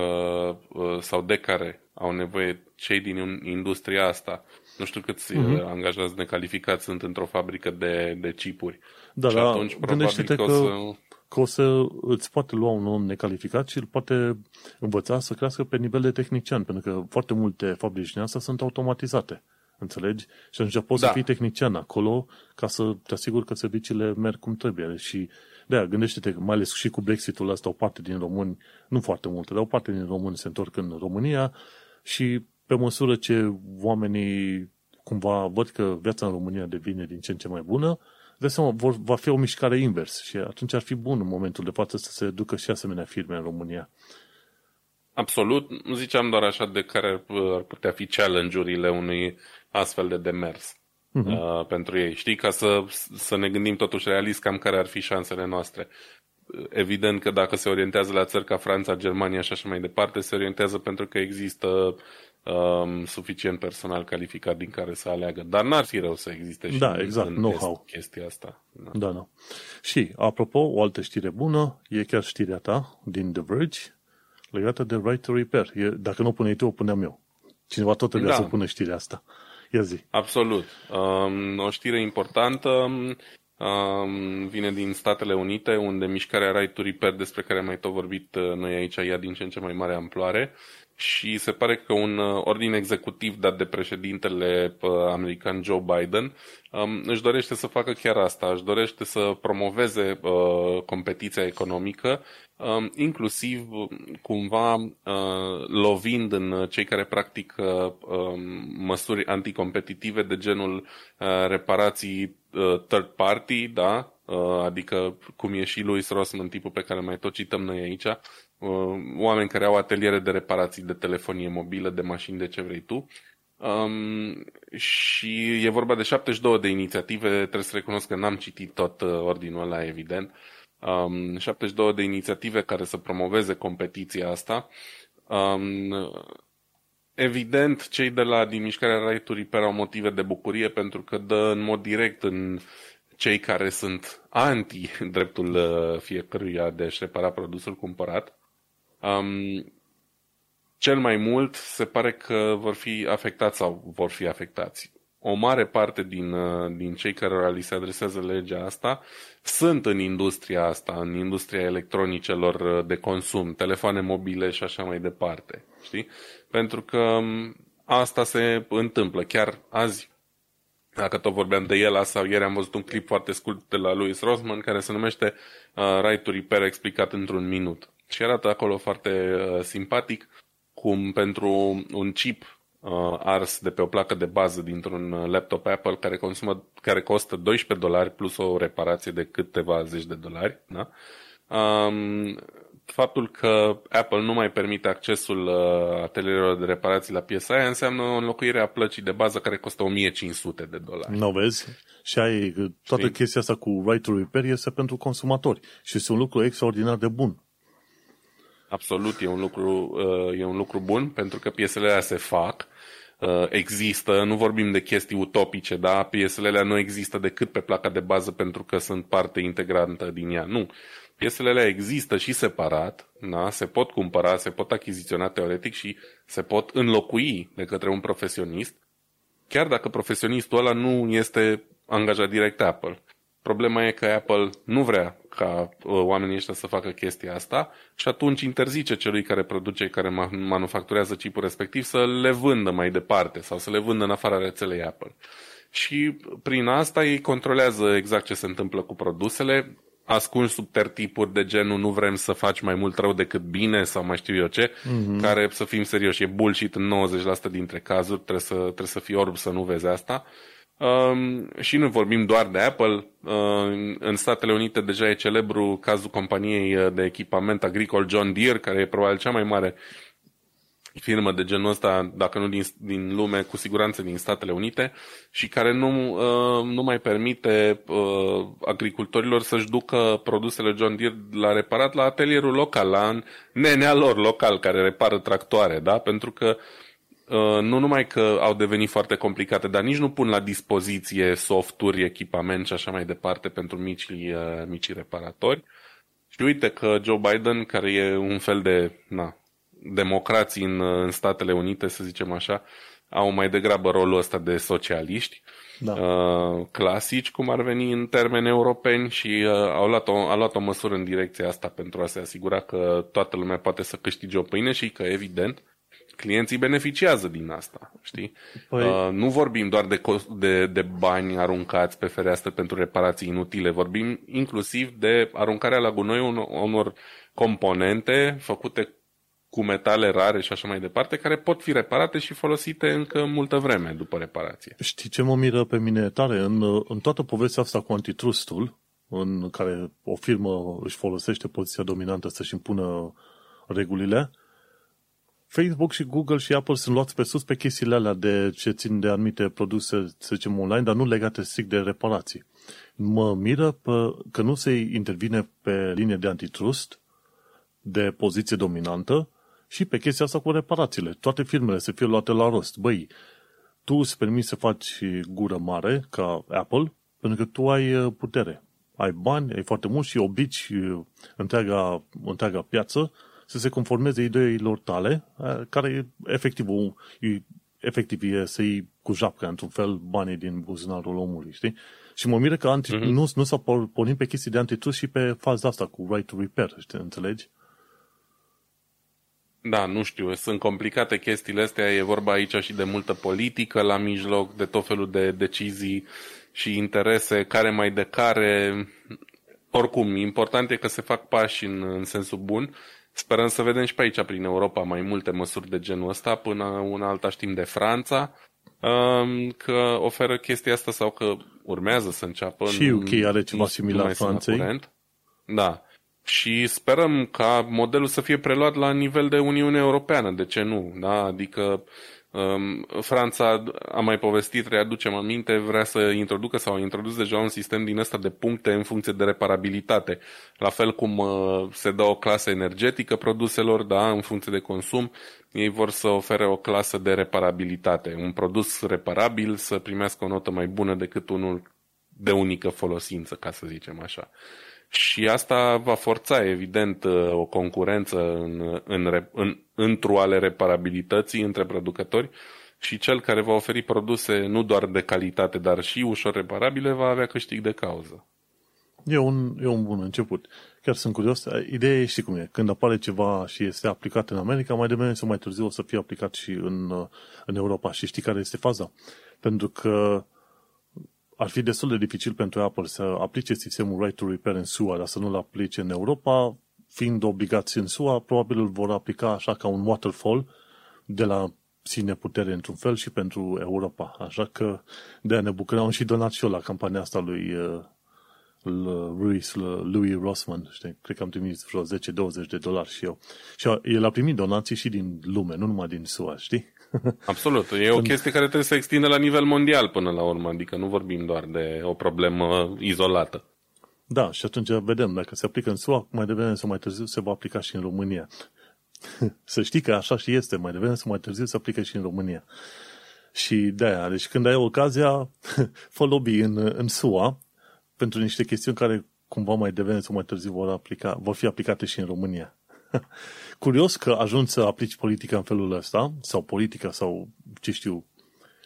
uh, sau de care au nevoie cei din industria asta. Nu știu câți uh-huh. angajați necalificați sunt într-o fabrică de, de chipuri. Da, și da, atunci probabil că, că, o să... că o să îți poate lua un om necalificat și îl poate învăța să crească pe nivel de tehnician, pentru că foarte multe fabrici din asta sunt automatizate. Înțelegi? Și atunci poți da. să fii tehnician acolo ca să te asiguri că serviciile merg cum trebuie. Și de gândește-te, mai ales și cu Brexitul ăsta, o parte din români, nu foarte multe, dar o parte din români se întorc în România și pe măsură ce oamenii cumva văd că viața în România devine din ce în ce mai bună, de seama, vor, va fi o mișcare invers și atunci ar fi bun în momentul de față să se ducă și asemenea firme în România. Absolut. Nu ziceam doar așa de care ar putea fi challenge-urile unui astfel de demers uh-huh. uh, pentru ei. Știi, ca să, să ne gândim totuși realist cam care ar fi șansele noastre. Evident că dacă se orientează la țări ca Franța, Germania și așa mai departe, se orientează pentru că există um, suficient personal calificat din care să aleagă. Dar n-ar fi rău să existe și da, exact, în know-how. chestia asta. Da. da, da. Și, apropo, o altă știre bună, e chiar știrea ta din The Verge, legată de Right to Repair. E, dacă nu o puneai tu, o puneam eu. Cineva tot trebuie da. să pună știrea asta. Ia zi. Absolut. Um, o știre importantă um, vine din Statele Unite, unde mișcarea Right to Repair, despre care am mai tot vorbit uh, noi aici, ia din ce în ce mai mare amploare și se pare că un uh, ordin executiv dat de președintele uh, american Joe Biden um, își dorește să facă chiar asta, își dorește să promoveze uh, competiția economică, um, inclusiv cumva uh, lovind în cei care practică um, măsuri anticompetitive de genul uh, reparații uh, third party, da? Uh, adică cum e și Louis Rossman, tipul pe care mai tot cităm noi aici, uh, oameni care au ateliere de reparații de telefonie mobilă, de mașini, de ce vrei tu. Um, și e vorba de 72 de inițiative, trebuie să recunosc că n-am citit tot uh, ordinul ăla, evident. Um, 72 de inițiative care să promoveze competiția asta. Um, evident, cei de la din mișcarea Right to Repair au motive de bucurie pentru că dă în mod direct în cei care sunt anti dreptul uh, fiecăruia de a-și repara produsul cumpărat, um, cel mai mult se pare că vor fi afectați sau vor fi afectați. O mare parte din, uh, din cei care li se adresează legea asta sunt în industria asta, în industria electronicelor uh, de consum, telefoane mobile și așa mai departe. Știi? Pentru că um, asta se întâmplă. Chiar azi dacă tot vorbeam de el, asta ieri am văzut un clip foarte scurt de la Louis Rossman care se numește uh, Right to Repair explicat într-un minut. Și arată acolo foarte uh, simpatic cum pentru un chip uh, ars de pe o placă de bază dintr-un uh, laptop Apple care, consumă, care costă 12 dolari plus o reparație de câteva zeci de dolari, da? Um, faptul că Apple nu mai permite accesul uh, atelierilor de reparații la piesa aia înseamnă o înlocuire a plăcii de bază care costă 1500 de dolari. Nu vezi? Și ai toată Știi? chestia asta cu right to repair este pentru consumatori și este un lucru extraordinar de bun. Absolut, e un lucru, uh, e un lucru bun pentru că piesele alea se fac, uh, există, nu vorbim de chestii utopice, da? Piesele alea nu există decât pe placa de bază pentru că sunt parte integrantă din ea. Nu piesele alea există și separat, da? se pot cumpăra, se pot achiziționa teoretic și se pot înlocui de către un profesionist, chiar dacă profesionistul ăla nu este angajat direct Apple. Problema e că Apple nu vrea ca uh, oamenii ăștia să facă chestia asta și atunci interzice celui care produce, care manufacturează chipul respectiv să le vândă mai departe sau să le vândă în afara rețelei Apple. Și prin asta ei controlează exact ce se întâmplă cu produsele, ascunși sub tertipuri de genul nu vrem să faci mai mult rău decât bine sau mai știu eu ce, mm-hmm. care, să fim serioși, e bullshit în 90% dintre cazuri, trebuie să, trebuie să fii orb să nu vezi asta. Um, și nu vorbim doar de Apple. Uh, în Statele Unite deja e celebru cazul companiei de echipament agricol John Deere, care e probabil cea mai mare firmă de genul ăsta, dacă nu din, din lume, cu siguranță din Statele Unite, și care nu, uh, nu mai permite uh, agricultorilor să-și ducă produsele John Deere la reparat la atelierul local, la nenea lor local care repară tractoare, da? Pentru că uh, nu numai că au devenit foarte complicate, dar nici nu pun la dispoziție softuri, echipament și așa mai departe pentru micii, uh, micii reparatori. Și uite că Joe Biden, care e un fel de, na, democrații în, în Statele Unite, să zicem așa, au mai degrabă rolul ăsta de socialiști da. uh, clasici, cum ar veni în termeni europeni și uh, au luat o, a luat o măsură în direcția asta pentru a se asigura că toată lumea poate să câștige o pâine și că, evident, clienții beneficiază din asta, știi? Păi... Uh, nu vorbim doar de, de, de bani aruncați pe fereastră pentru reparații inutile, vorbim inclusiv de aruncarea la gunoi unor, unor componente făcute cu metale rare și așa mai departe, care pot fi reparate și folosite încă multă vreme după reparație. Știi ce mă miră pe mine tare? În, în toată povestea asta cu antitrustul, în care o firmă își folosește poziția dominantă să-și impună regulile, Facebook și Google și Apple sunt luați pe sus pe chestiile alea de ce țin de anumite produse, să zicem, online, dar nu legate strict de reparații. Mă miră pe, că nu se intervine pe linie de antitrust, de poziție dominantă, și pe chestia asta cu reparațiile. Toate firmele să fie luate la rost. Băi, tu îți permiți să faci gură mare ca Apple pentru că tu ai uh, putere. Ai bani, ai foarte mult și obici uh, întreaga, întreaga piață să se conformeze ideilor tale, uh, care e efectiv, e, efectiv e să iei cu japca, într-un fel, banii din buzunarul omului, știi? Și mă miră că anti, uh-huh. nu, nu s-a pornit pe chestii de antitrust și pe faza asta cu right to repair, știi, înțelegi? Da, nu știu, sunt complicate chestiile astea, e vorba aici și de multă politică la mijloc, de tot felul de decizii și interese, care mai de care. Oricum, important e că se fac pași în, în sensul bun. Sperăm să vedem și pe aici, prin Europa, mai multe măsuri de genul ăsta, până una alta știm de Franța, um, că oferă chestia asta sau că urmează să înceapă. Și UK are ceva similar Franței. Da și sperăm ca modelul să fie preluat la nivel de Uniune Europeană, de ce nu? Da? Adică um, Franța, am mai povestit, readucem aminte, vrea să introducă sau a introdus deja un sistem din ăsta de puncte în funcție de reparabilitate. La fel cum uh, se dă o clasă energetică produselor, da, în funcție de consum, ei vor să ofere o clasă de reparabilitate. Un produs reparabil să primească o notă mai bună decât unul de unică folosință, ca să zicem așa. Și asta va forța, evident, o concurență în, în, în, într-o ale reparabilității între producători și cel care va oferi produse nu doar de calitate, dar și ușor reparabile, va avea câștig de cauză. E un, e un bun început. Chiar sunt curios. Ideea e, știi cum e, când apare ceva și este aplicat în America, mai devreme sau mai târziu o să fie aplicat și în, în Europa. Și știi care este faza? Pentru că ar fi destul de dificil pentru Apple să aplice sistemul Right to Repair în SUA, dar să nu-l aplice în Europa, fiind obligați în SUA, probabil îl vor aplica așa ca un waterfall de la sine putere într-un fel și pentru Europa. Așa că de ne bucurăm și donat și eu la campania asta lui uh, Louis, Louis Rossman, știi? cred că am trimis vreo 10-20 de dolari și eu. Și el a primit donații și din lume, nu numai din SUA, știi? Absolut. E o chestie care trebuie să extindă la nivel mondial până la urmă, adică nu vorbim doar de o problemă izolată. Da, și atunci vedem, dacă se aplică în SUA, mai devreme sau mai târziu se va aplica și în România. să știi că așa și este, mai devreme sau mai târziu se aplică și în România. Și de-aia, deci când ai ocazia, fă lobby în, în SUA pentru niște chestiuni care cumva mai devreme sau mai târziu vor, aplica, vor fi aplicate și în România. Curios că ajungi să aplici politica în felul ăsta, sau politica, sau ce știu,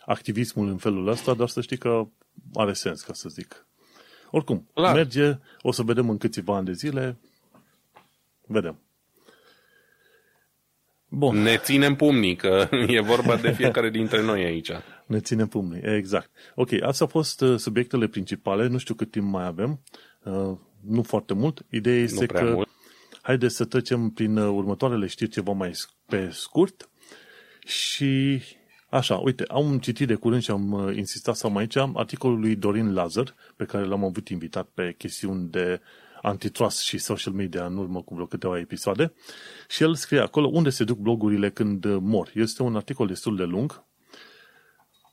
activismul în felul ăsta, dar să știi că are sens, ca să zic. Oricum, Clar. merge, o să vedem în câțiva ani de zile, vedem. Bun. Ne ținem pumnii, că e vorba de fiecare dintre noi aici. Ne ținem pumnii, exact. Ok, astea au fost uh, subiectele principale, nu știu cât timp mai avem, uh, nu foarte mult. Ideea este că mult. Haideți să trecem prin uh, următoarele știri ceva mai pe scurt și Așa, uite, am citit de curând și am insistat să am aici articolul lui Dorin Lazar, pe care l-am avut invitat pe chestiuni de antitrust și social media în urmă cu vreo câteva episoade și el scrie acolo unde se duc blogurile când mor. Este un articol destul de lung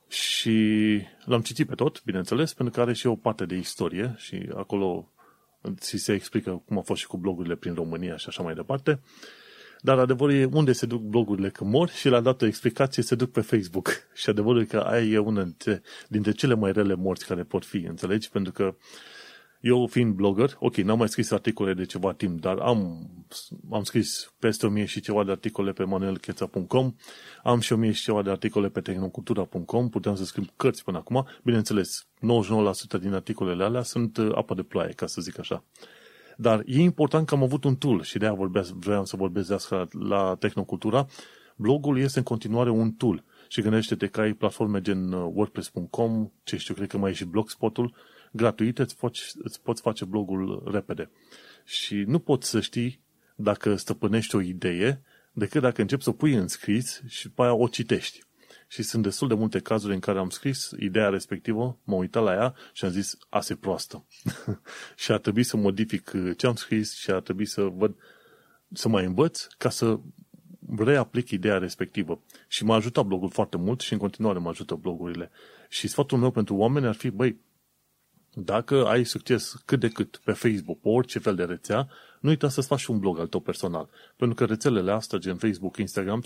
și l-am citit pe tot, bineînțeles, pentru că are și o parte de istorie și acolo ți se explică cum a fost și cu blogurile prin România și așa mai departe. Dar adevărul e unde se duc blogurile când mor și la dat o explicație se duc pe Facebook. Și adevărul e că aia e una dintre cele mai rele morți care pot fi, înțelegi? Pentru că eu fiind blogger, ok, n-am mai scris articole de ceva timp, dar am, am scris peste o mie și ceva de articole pe manuelcheța.com, am și o mie și ceva de articole pe tehnocultura.com, puteam să scriu cărți până acum. Bineînțeles, 99% din articolele alea sunt uh, apă de ploaie, ca să zic așa. Dar e important că am avut un tool și de-aia vorbesc, vreau să vorbesc de asta la, la Tehnocultura. Blogul este în continuare un tool și gândește-te că ai platforme gen uh, WordPress.com, ce știu, cred că mai e și Blogspot-ul, gratuite, îți poți, îți poți face blogul repede. Și nu poți să știi dacă stăpânești o idee decât dacă începi să o pui în scris și după aia o citești. Și sunt destul de multe cazuri în care am scris ideea respectivă, m-am uitat la ea și am zis, asta e proastă. și ar trebui să modific ce am scris și ar trebui să văd, să mai învăț ca să reaplic ideea respectivă. Și m-a ajutat blogul foarte mult și în continuare mă ajută blogurile. Și sfatul meu pentru oameni ar fi, băi, dacă ai succes cât de cât pe Facebook, pe orice fel de rețea, nu uita să-ți faci un blog al tău personal. Pentru că rețelele astea, gen Facebook, Instagram,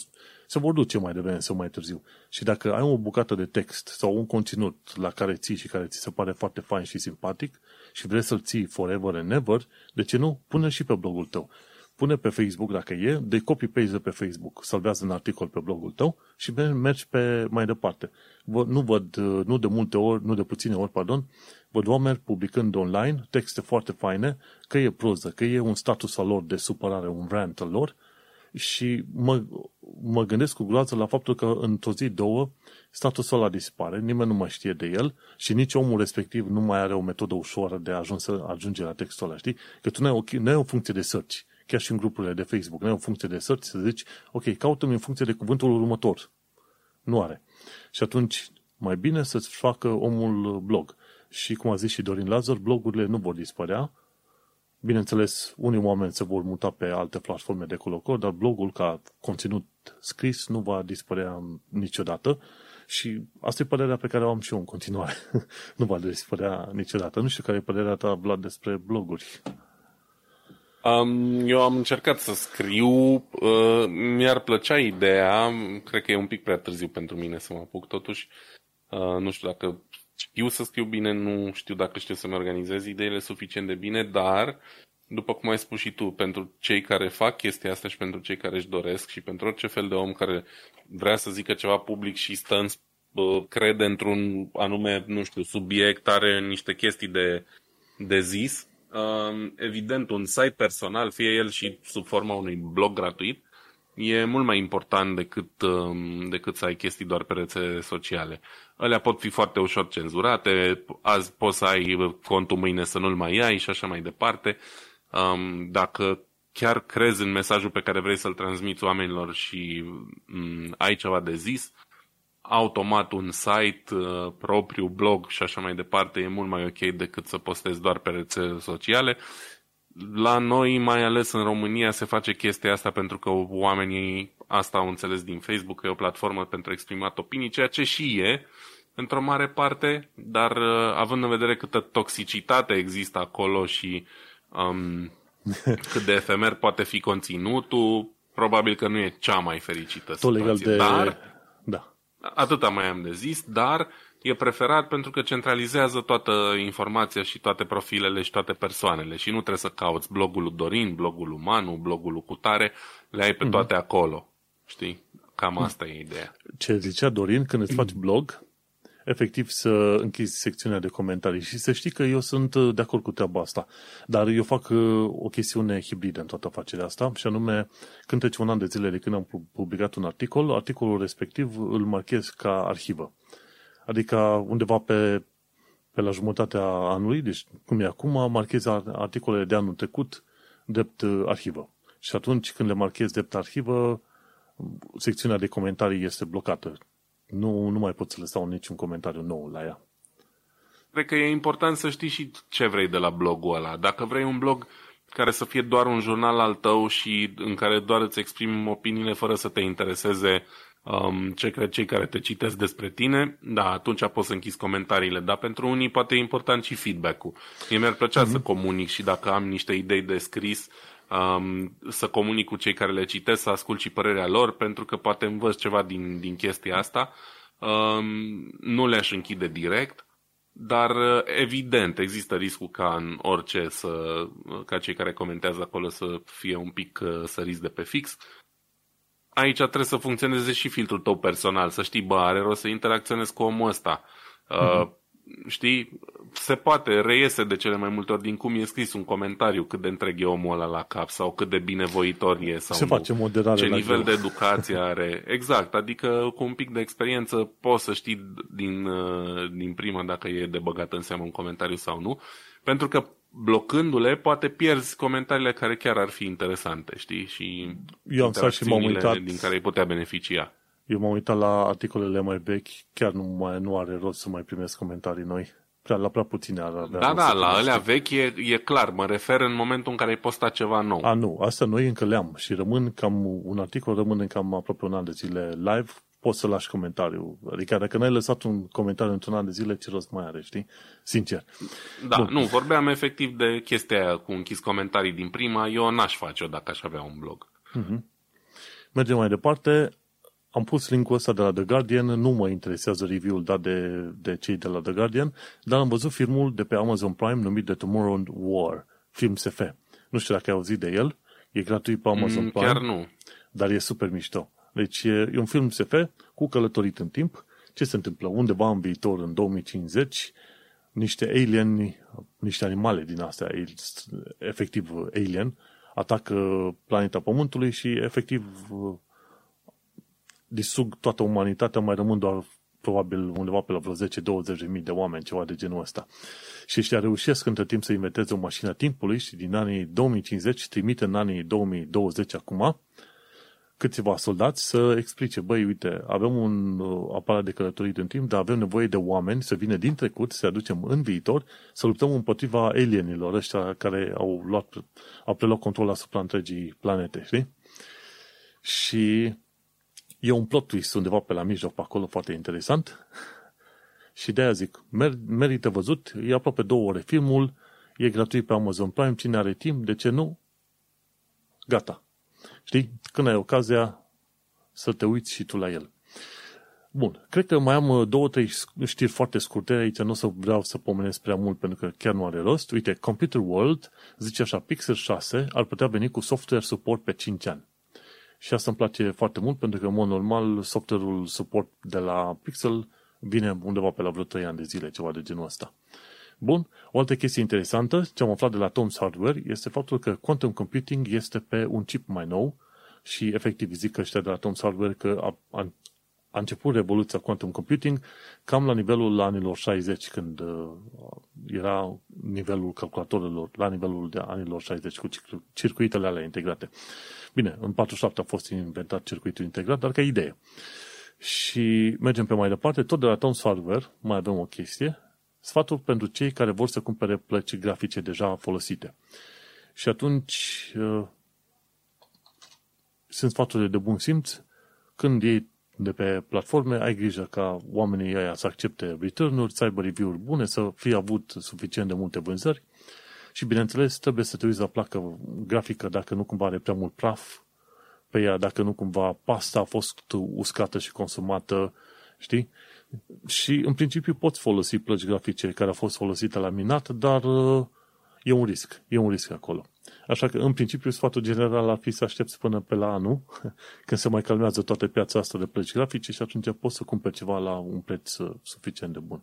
se vor duce mai devreme sau mai târziu. Și dacă ai o bucată de text sau un conținut la care ții și care ți se pare foarte fain și simpatic și vrei să-l ții forever and ever, de ce nu? Pune și pe blogul tău. Pune pe Facebook dacă e, de copy-paste pe Facebook, salvează un articol pe blogul tău și mergi pe mai departe. Nu văd, nu de multe ori, nu de puține ori, pardon, văd oameni publicând online texte foarte faine, că e proză, că e un status al lor de supărare, un rant al lor și mă, mă gândesc cu groază la faptul că într-o zi, două, statusul ăla dispare, nimeni nu mai știe de el și nici omul respectiv nu mai are o metodă ușoară de a ajunge, să ajunge la textul ăla, știi? Că tu nu ai o, nu ai o funcție de search, chiar și în grupurile de Facebook, nu ai o funcție de search să zici, ok, caută-mi în funcție de cuvântul următor. Nu are. Și atunci, mai bine să-ți facă omul blog. Și cum a zis și Dorin Lazar, blogurile nu vor dispărea. Bineînțeles, unii oameni se vor muta pe alte platforme de colocor, dar blogul ca conținut scris nu va dispărea niciodată. Și asta e părerea pe care o am și eu în continuare. nu va dispărea niciodată. Nu știu care e părerea ta, Vlad, despre bloguri. Um, eu am încercat să scriu, uh, mi-ar plăcea ideea, cred că e un pic prea târziu pentru mine să mă apuc totuși, uh, nu știu dacă știu să scriu bine, nu știu dacă știu să-mi organizez ideile suficient de bine, dar, după cum ai spus și tu, pentru cei care fac chestia asta și pentru cei care își doresc și pentru orice fel de om care vrea să zică ceva public și stă în, crede într-un anume, nu știu, subiect, are niște chestii de, de zis, um, evident, un site personal, fie el și sub forma unui blog gratuit, e mult mai important decât, um, decât să ai chestii doar pe rețele sociale. Alea pot fi foarte ușor cenzurate, azi poți să ai contul mâine să nu-l mai ai și așa mai departe. Um, dacă chiar crezi în mesajul pe care vrei să-l transmiți oamenilor și um, ai ceva de zis, automat un site uh, propriu, blog și așa mai departe e mult mai ok decât să postezi doar pe rețele sociale la noi, mai ales în România, se face chestia asta pentru că oamenii asta au înțeles din Facebook, că e o platformă pentru exprimat opinii, ceea ce și e, într-o mare parte, dar uh, având în vedere câtă toxicitate există acolo și um, cât de efemer poate fi conținutul, probabil că nu e cea mai fericită Tot situație. Legal de... Dar, da. atâta mai am de zis, dar e preferat pentru că centralizează toată informația și toate profilele și toate persoanele și nu trebuie să cauți blogul lui Dorin, blogul lui Manu, blogul lui Cutare, le ai pe mhm. toate mm-hmm. acolo. Știi? Cam mhm. asta e ideea. Ce zicea Dorin, când îți faci blog, efectiv să închizi secțiunea de comentarii și să știi că eu sunt uh, de acord cu treaba asta. Dar eu fac uh, o chestiune hibridă în toată afacerea asta și anume când trece un an de zile de când am publicat un articol, articolul respectiv îl marchez ca arhivă. Adică undeva pe, pe la jumătatea anului, deci cum e acum, marchez articolele de anul trecut drept uh, arhivă. Și atunci când le marchez drept arhivă, secțiunea de comentarii este blocată. Nu, nu mai pot să le stau niciun comentariu nou la ea. Cred că e important să știi și ce vrei de la blogul ăla. Dacă vrei un blog care să fie doar un jurnal al tău și în care doar îți exprimi opiniile fără să te intereseze um, ce cred cei care te citesc despre tine, da, atunci poți să închizi comentariile, dar pentru unii poate e important și feedback-ul. Mie mi-ar plăcea mm-hmm. să comunic și dacă am niște idei de scris, um, să comunic cu cei care le citesc, să ascult și părerea lor, pentru că poate învăț ceva din, din chestia asta. Um, nu le-aș închide direct, dar evident există riscul ca în orice să, ca cei care comentează acolo să fie un pic uh, săriți de pe fix aici trebuie să funcționeze și filtrul tău personal, să știi, bă, are rost să interacționezi cu omul ăsta. Mm-hmm. Uh, știi, se poate, reiese de cele mai multe ori din cum e scris un comentariu, cât de întreg e omul ăla la cap sau cât de binevoitor e sau se nu. face moderare ce nivel greu. de educație are. Exact, adică cu un pic de experiență poți să știi din, uh, din prima dacă e de băgat în seamă un comentariu sau nu, pentru că blocându-le, poate pierzi comentariile care chiar ar fi interesante, știi? Și Eu am stat și m-am uitat din care ai putea beneficia. Eu m-am uitat la articolele mai vechi, chiar nu, mai, nu are rost să mai primesc comentarii noi. Prea, la prea puține ar avea Da, da, la alea vechi e, e clar, mă refer în momentul în care ai postat ceva nou. A, nu, asta noi încă le-am și rămân cam, un articol rămâne cam aproape un an de zile live poți să lași comentariu. Adică dacă n-ai lăsat un comentariu într-un an de zile, ce rost mai are, știi? Sincer. Da, Bun. nu, vorbeam efectiv de chestia aia cu închis comentarii din prima. Eu n-aș face-o dacă aș avea un blog. Uh-huh. Mergem mai departe. Am pus linkul ăsta de la The Guardian, nu mă interesează review-ul dat de, de cei de la The Guardian, dar am văzut filmul de pe Amazon Prime numit The Tomorrow War, film SF. Nu știu dacă ai auzit de el, e gratuit pe Amazon mm, Prime. Chiar nu. Dar e super mișto. Deci e un film SF cu călătorit în timp. Ce se întâmplă? Undeva în viitor, în 2050, niște alieni, niște animale din astea, efectiv alien, atacă planeta Pământului și efectiv disug toată umanitatea, mai rămân doar probabil undeva pe la vreo 10-20 de mii de oameni, ceva de genul ăsta. Și ăștia reușesc între timp să inventeze o mașină a timpului și din anii 2050 trimite în anii 2020 acum câțiva soldați să explice, băi, uite, avem un uh, aparat de călătorit în timp, dar avem nevoie de oameni să vină din trecut, să aducem în viitor, să luptăm împotriva alienilor ăștia care au, luat, au preluat control asupra întregii planete, știi? Și e un plot twist undeva pe la mijloc, pe acolo, foarte interesant. Și de-aia zic, mer- merită văzut, e aproape două ore filmul, e gratuit pe Amazon Prime, cine are timp, de ce nu? Gata, Știi? Când ai ocazia să te uiți și tu la el. Bun, cred că mai am uh, două, trei știri foarte scurte, aici nu o să vreau să pomenesc prea mult pentru că chiar nu are rost. Uite, Computer World zice așa, Pixel 6 ar putea veni cu software support pe 5 ani. Și asta îmi place foarte mult pentru că, în mod normal, software-ul support de la Pixel vine undeva pe la vreo 3 ani de zile, ceva de genul ăsta. Bun, o altă chestie interesantă, ce am aflat de la Tom's Hardware, este faptul că quantum computing este pe un chip mai nou și efectiv zic că ăștia de la Tom's Hardware că a, a, a început revoluția quantum computing cam la nivelul anilor 60, când uh, era nivelul calculatorilor, la nivelul de anilor 60, cu circuitele alea integrate. Bine, în 47 a fost inventat circuitul integrat, dar ca idee. Și mergem pe mai departe, tot de la Tom's Hardware, mai avem o chestie, sfatul pentru cei care vor să cumpere plăci grafice deja folosite. Și atunci uh, sunt sfaturile de bun simț, când iei de pe platforme, ai grijă ca oamenii ăia să accepte return-uri, să aibă review-uri bune, să fie avut suficient de multe vânzări și, bineînțeles, trebuie să te uiți la placă grafică dacă nu cumva are prea mult praf pe ea, dacă nu cumva pasta a fost uscată și consumată, știi? Și, în principiu, poți folosi plăci grafice care au fost folosite la minat, dar uh, e un risc. E un risc acolo. Așa că, în principiu, sfatul general ar fi să aștepți până pe la anul, când se mai calmează toată piața asta de plăci grafice și atunci poți să cumperi ceva la un preț uh, suficient de bun.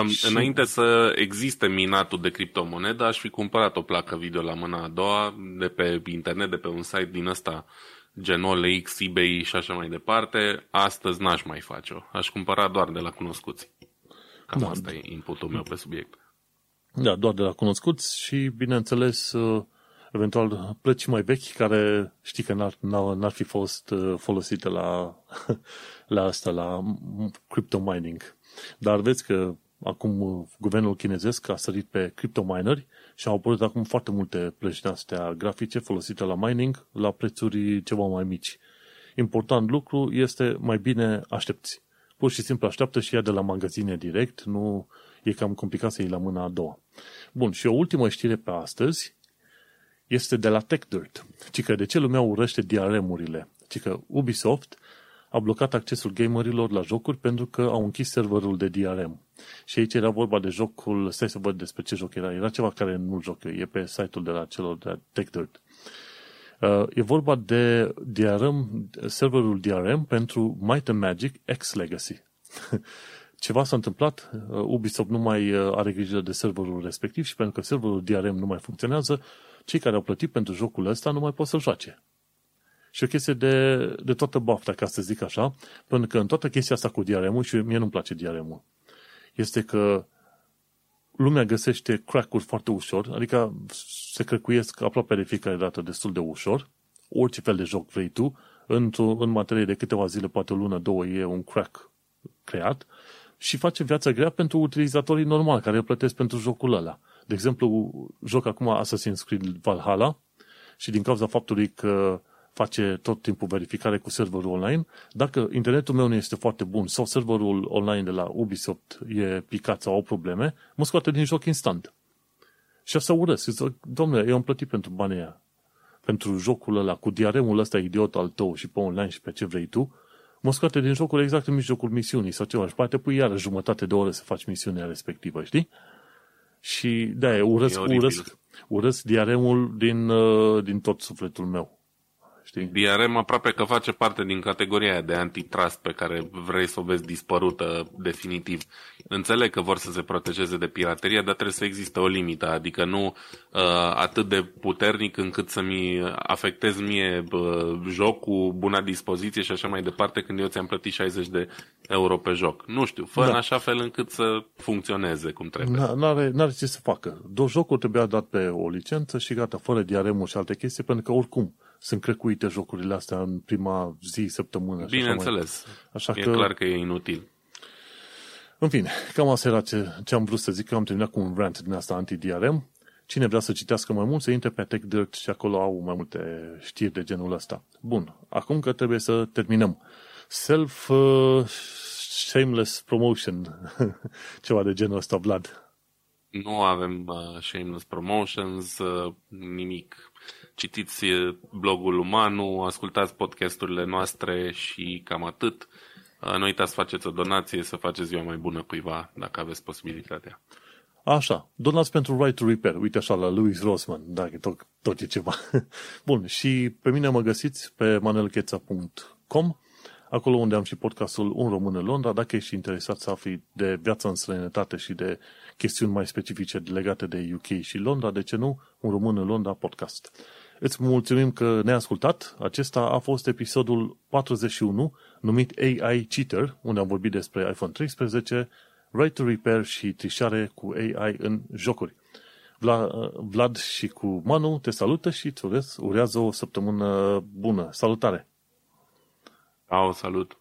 Um, și... Înainte să existe minatul de criptomonedă, aș fi cumpărat o placă video la mâna a doua de pe internet, de pe un site din ăsta gen OLX, eBay și așa mai departe. Astăzi n-aș mai face-o. Aș cumpăra doar de la cunoscuți. Cam da, asta e inputul meu pe subiect. Da, doar de la cunoscuți și, bineînțeles, uh, eventual plăci mai vechi care știi că n-ar, n-ar, n-ar fi fost uh, folosite la, la asta, la crypto mining. Dar vezi că acum uh, guvernul chinezesc a sărit pe cryptomineri și au apărut acum foarte multe plăci de astea grafice folosite la mining la prețuri ceva mai mici. Important lucru este mai bine aștepți. Pur și simplu așteaptă și ia de la magazine direct, nu e cam complicat să iei la mâna a doua. Bun, și o ultimă știre pe astăzi este de la TechDirt. Ci că de ce lumea urăște DRM-urile? Ci că Ubisoft a blocat accesul gamerilor la jocuri pentru că au închis serverul de DRM. Și aici era vorba de jocul, stai să văd despre ce joc era, era ceva care nu joc eu, e pe site-ul de la celor de TechDirt. Uh, e vorba de DRM, serverul DRM pentru Might and Magic X Legacy. Ceva s-a întâmplat, uh, Ubisoft nu mai uh, are grijă de serverul respectiv și pentru că serverul DRM nu mai funcționează, cei care au plătit pentru jocul ăsta nu mai pot să-l joace. Și o chestie de, de toată bafta, ca să zic așa, pentru că în toată chestia asta cu DRM-ul, și mie nu-mi place DRM-ul, este că lumea găsește crack-uri foarte ușor, adică se căcuiesc aproape de fiecare dată destul de ușor, orice fel de joc vrei tu, într în materie de câteva zile, poate o lună, două, e un crack creat și face viața grea pentru utilizatorii normali care îl plătesc pentru jocul ăla. De exemplu, joc acum Assassin's Creed Valhalla și din cauza faptului că face tot timpul verificare cu serverul online. Dacă internetul meu nu este foarte bun sau serverul online de la Ubisoft e picat sau au probleme, mă scoate din joc instant. Și asta urăsc. Zic, domnule, eu am plătit pentru banii aia. Pentru jocul ăla, cu diaremul ăsta idiot al tău și pe online și pe ce vrei tu, mă scoate din jocul exact în mijlocul misiunii sau ceva. Și poate pui iară jumătate de oră să faci misiunea respectivă, știi? Și da, urăsc, urăsc, urăsc diaremul din, uh, din tot sufletul meu. Știi? DRM aproape că face parte din categoria de antitrust pe care vrei să o vezi dispărută definitiv. Înțeleg că vor să se protejeze de piraterie, dar trebuie să existe o limită, adică nu uh, atât de puternic încât să-mi afectez mie uh, jocul, buna dispoziție și așa mai departe când eu ți-am plătit 60 de euro pe joc. Nu știu, fă da. în așa fel încât să funcționeze cum trebuie. N-are, n-are ce să facă. Două jocuri trebuia dat pe o licență și gata, fără diaremul și alte chestii, pentru că oricum sunt crecuite jocurile astea în prima zi, săptămână. Bineînțeles. Așa, e că... clar că e inutil. În fine, cam asta era ce, ce am vrut să zic, că am terminat cu un rant din asta anti-DRM. Cine vrea să citească mai mult, să intre pe TechDirt și acolo au mai multe știri de genul ăsta. Bun, acum că trebuie să terminăm. Self uh, shameless promotion, ceva de genul ăsta, Vlad. Nu avem uh, shameless promotions, uh, nimic citiți blogul Umanu, ascultați podcasturile noastre și cam atât. Uh, nu uitați să faceți o donație, să faceți ziua mai bună cuiva, dacă aveți posibilitatea. Așa, donați pentru Right to Repair, uite așa, la Louis Rossman, dacă tot, tot e ceva. Bun, și pe mine mă găsiți pe manelcheța.com, acolo unde am și podcastul Un Român în Londra, dacă ești interesat să afli de viața în străinătate și de chestiuni mai specifice legate de UK și Londra, de ce nu? Un Român în Londra podcast. Îți mulțumim că ne-ai ascultat. Acesta a fost episodul 41, numit AI Cheater, unde am vorbit despre iPhone 13, Right to Repair și trișare cu AI în jocuri. Vlad și cu Manu te salută și îți urează o săptămână bună. Salutare! Au, salut!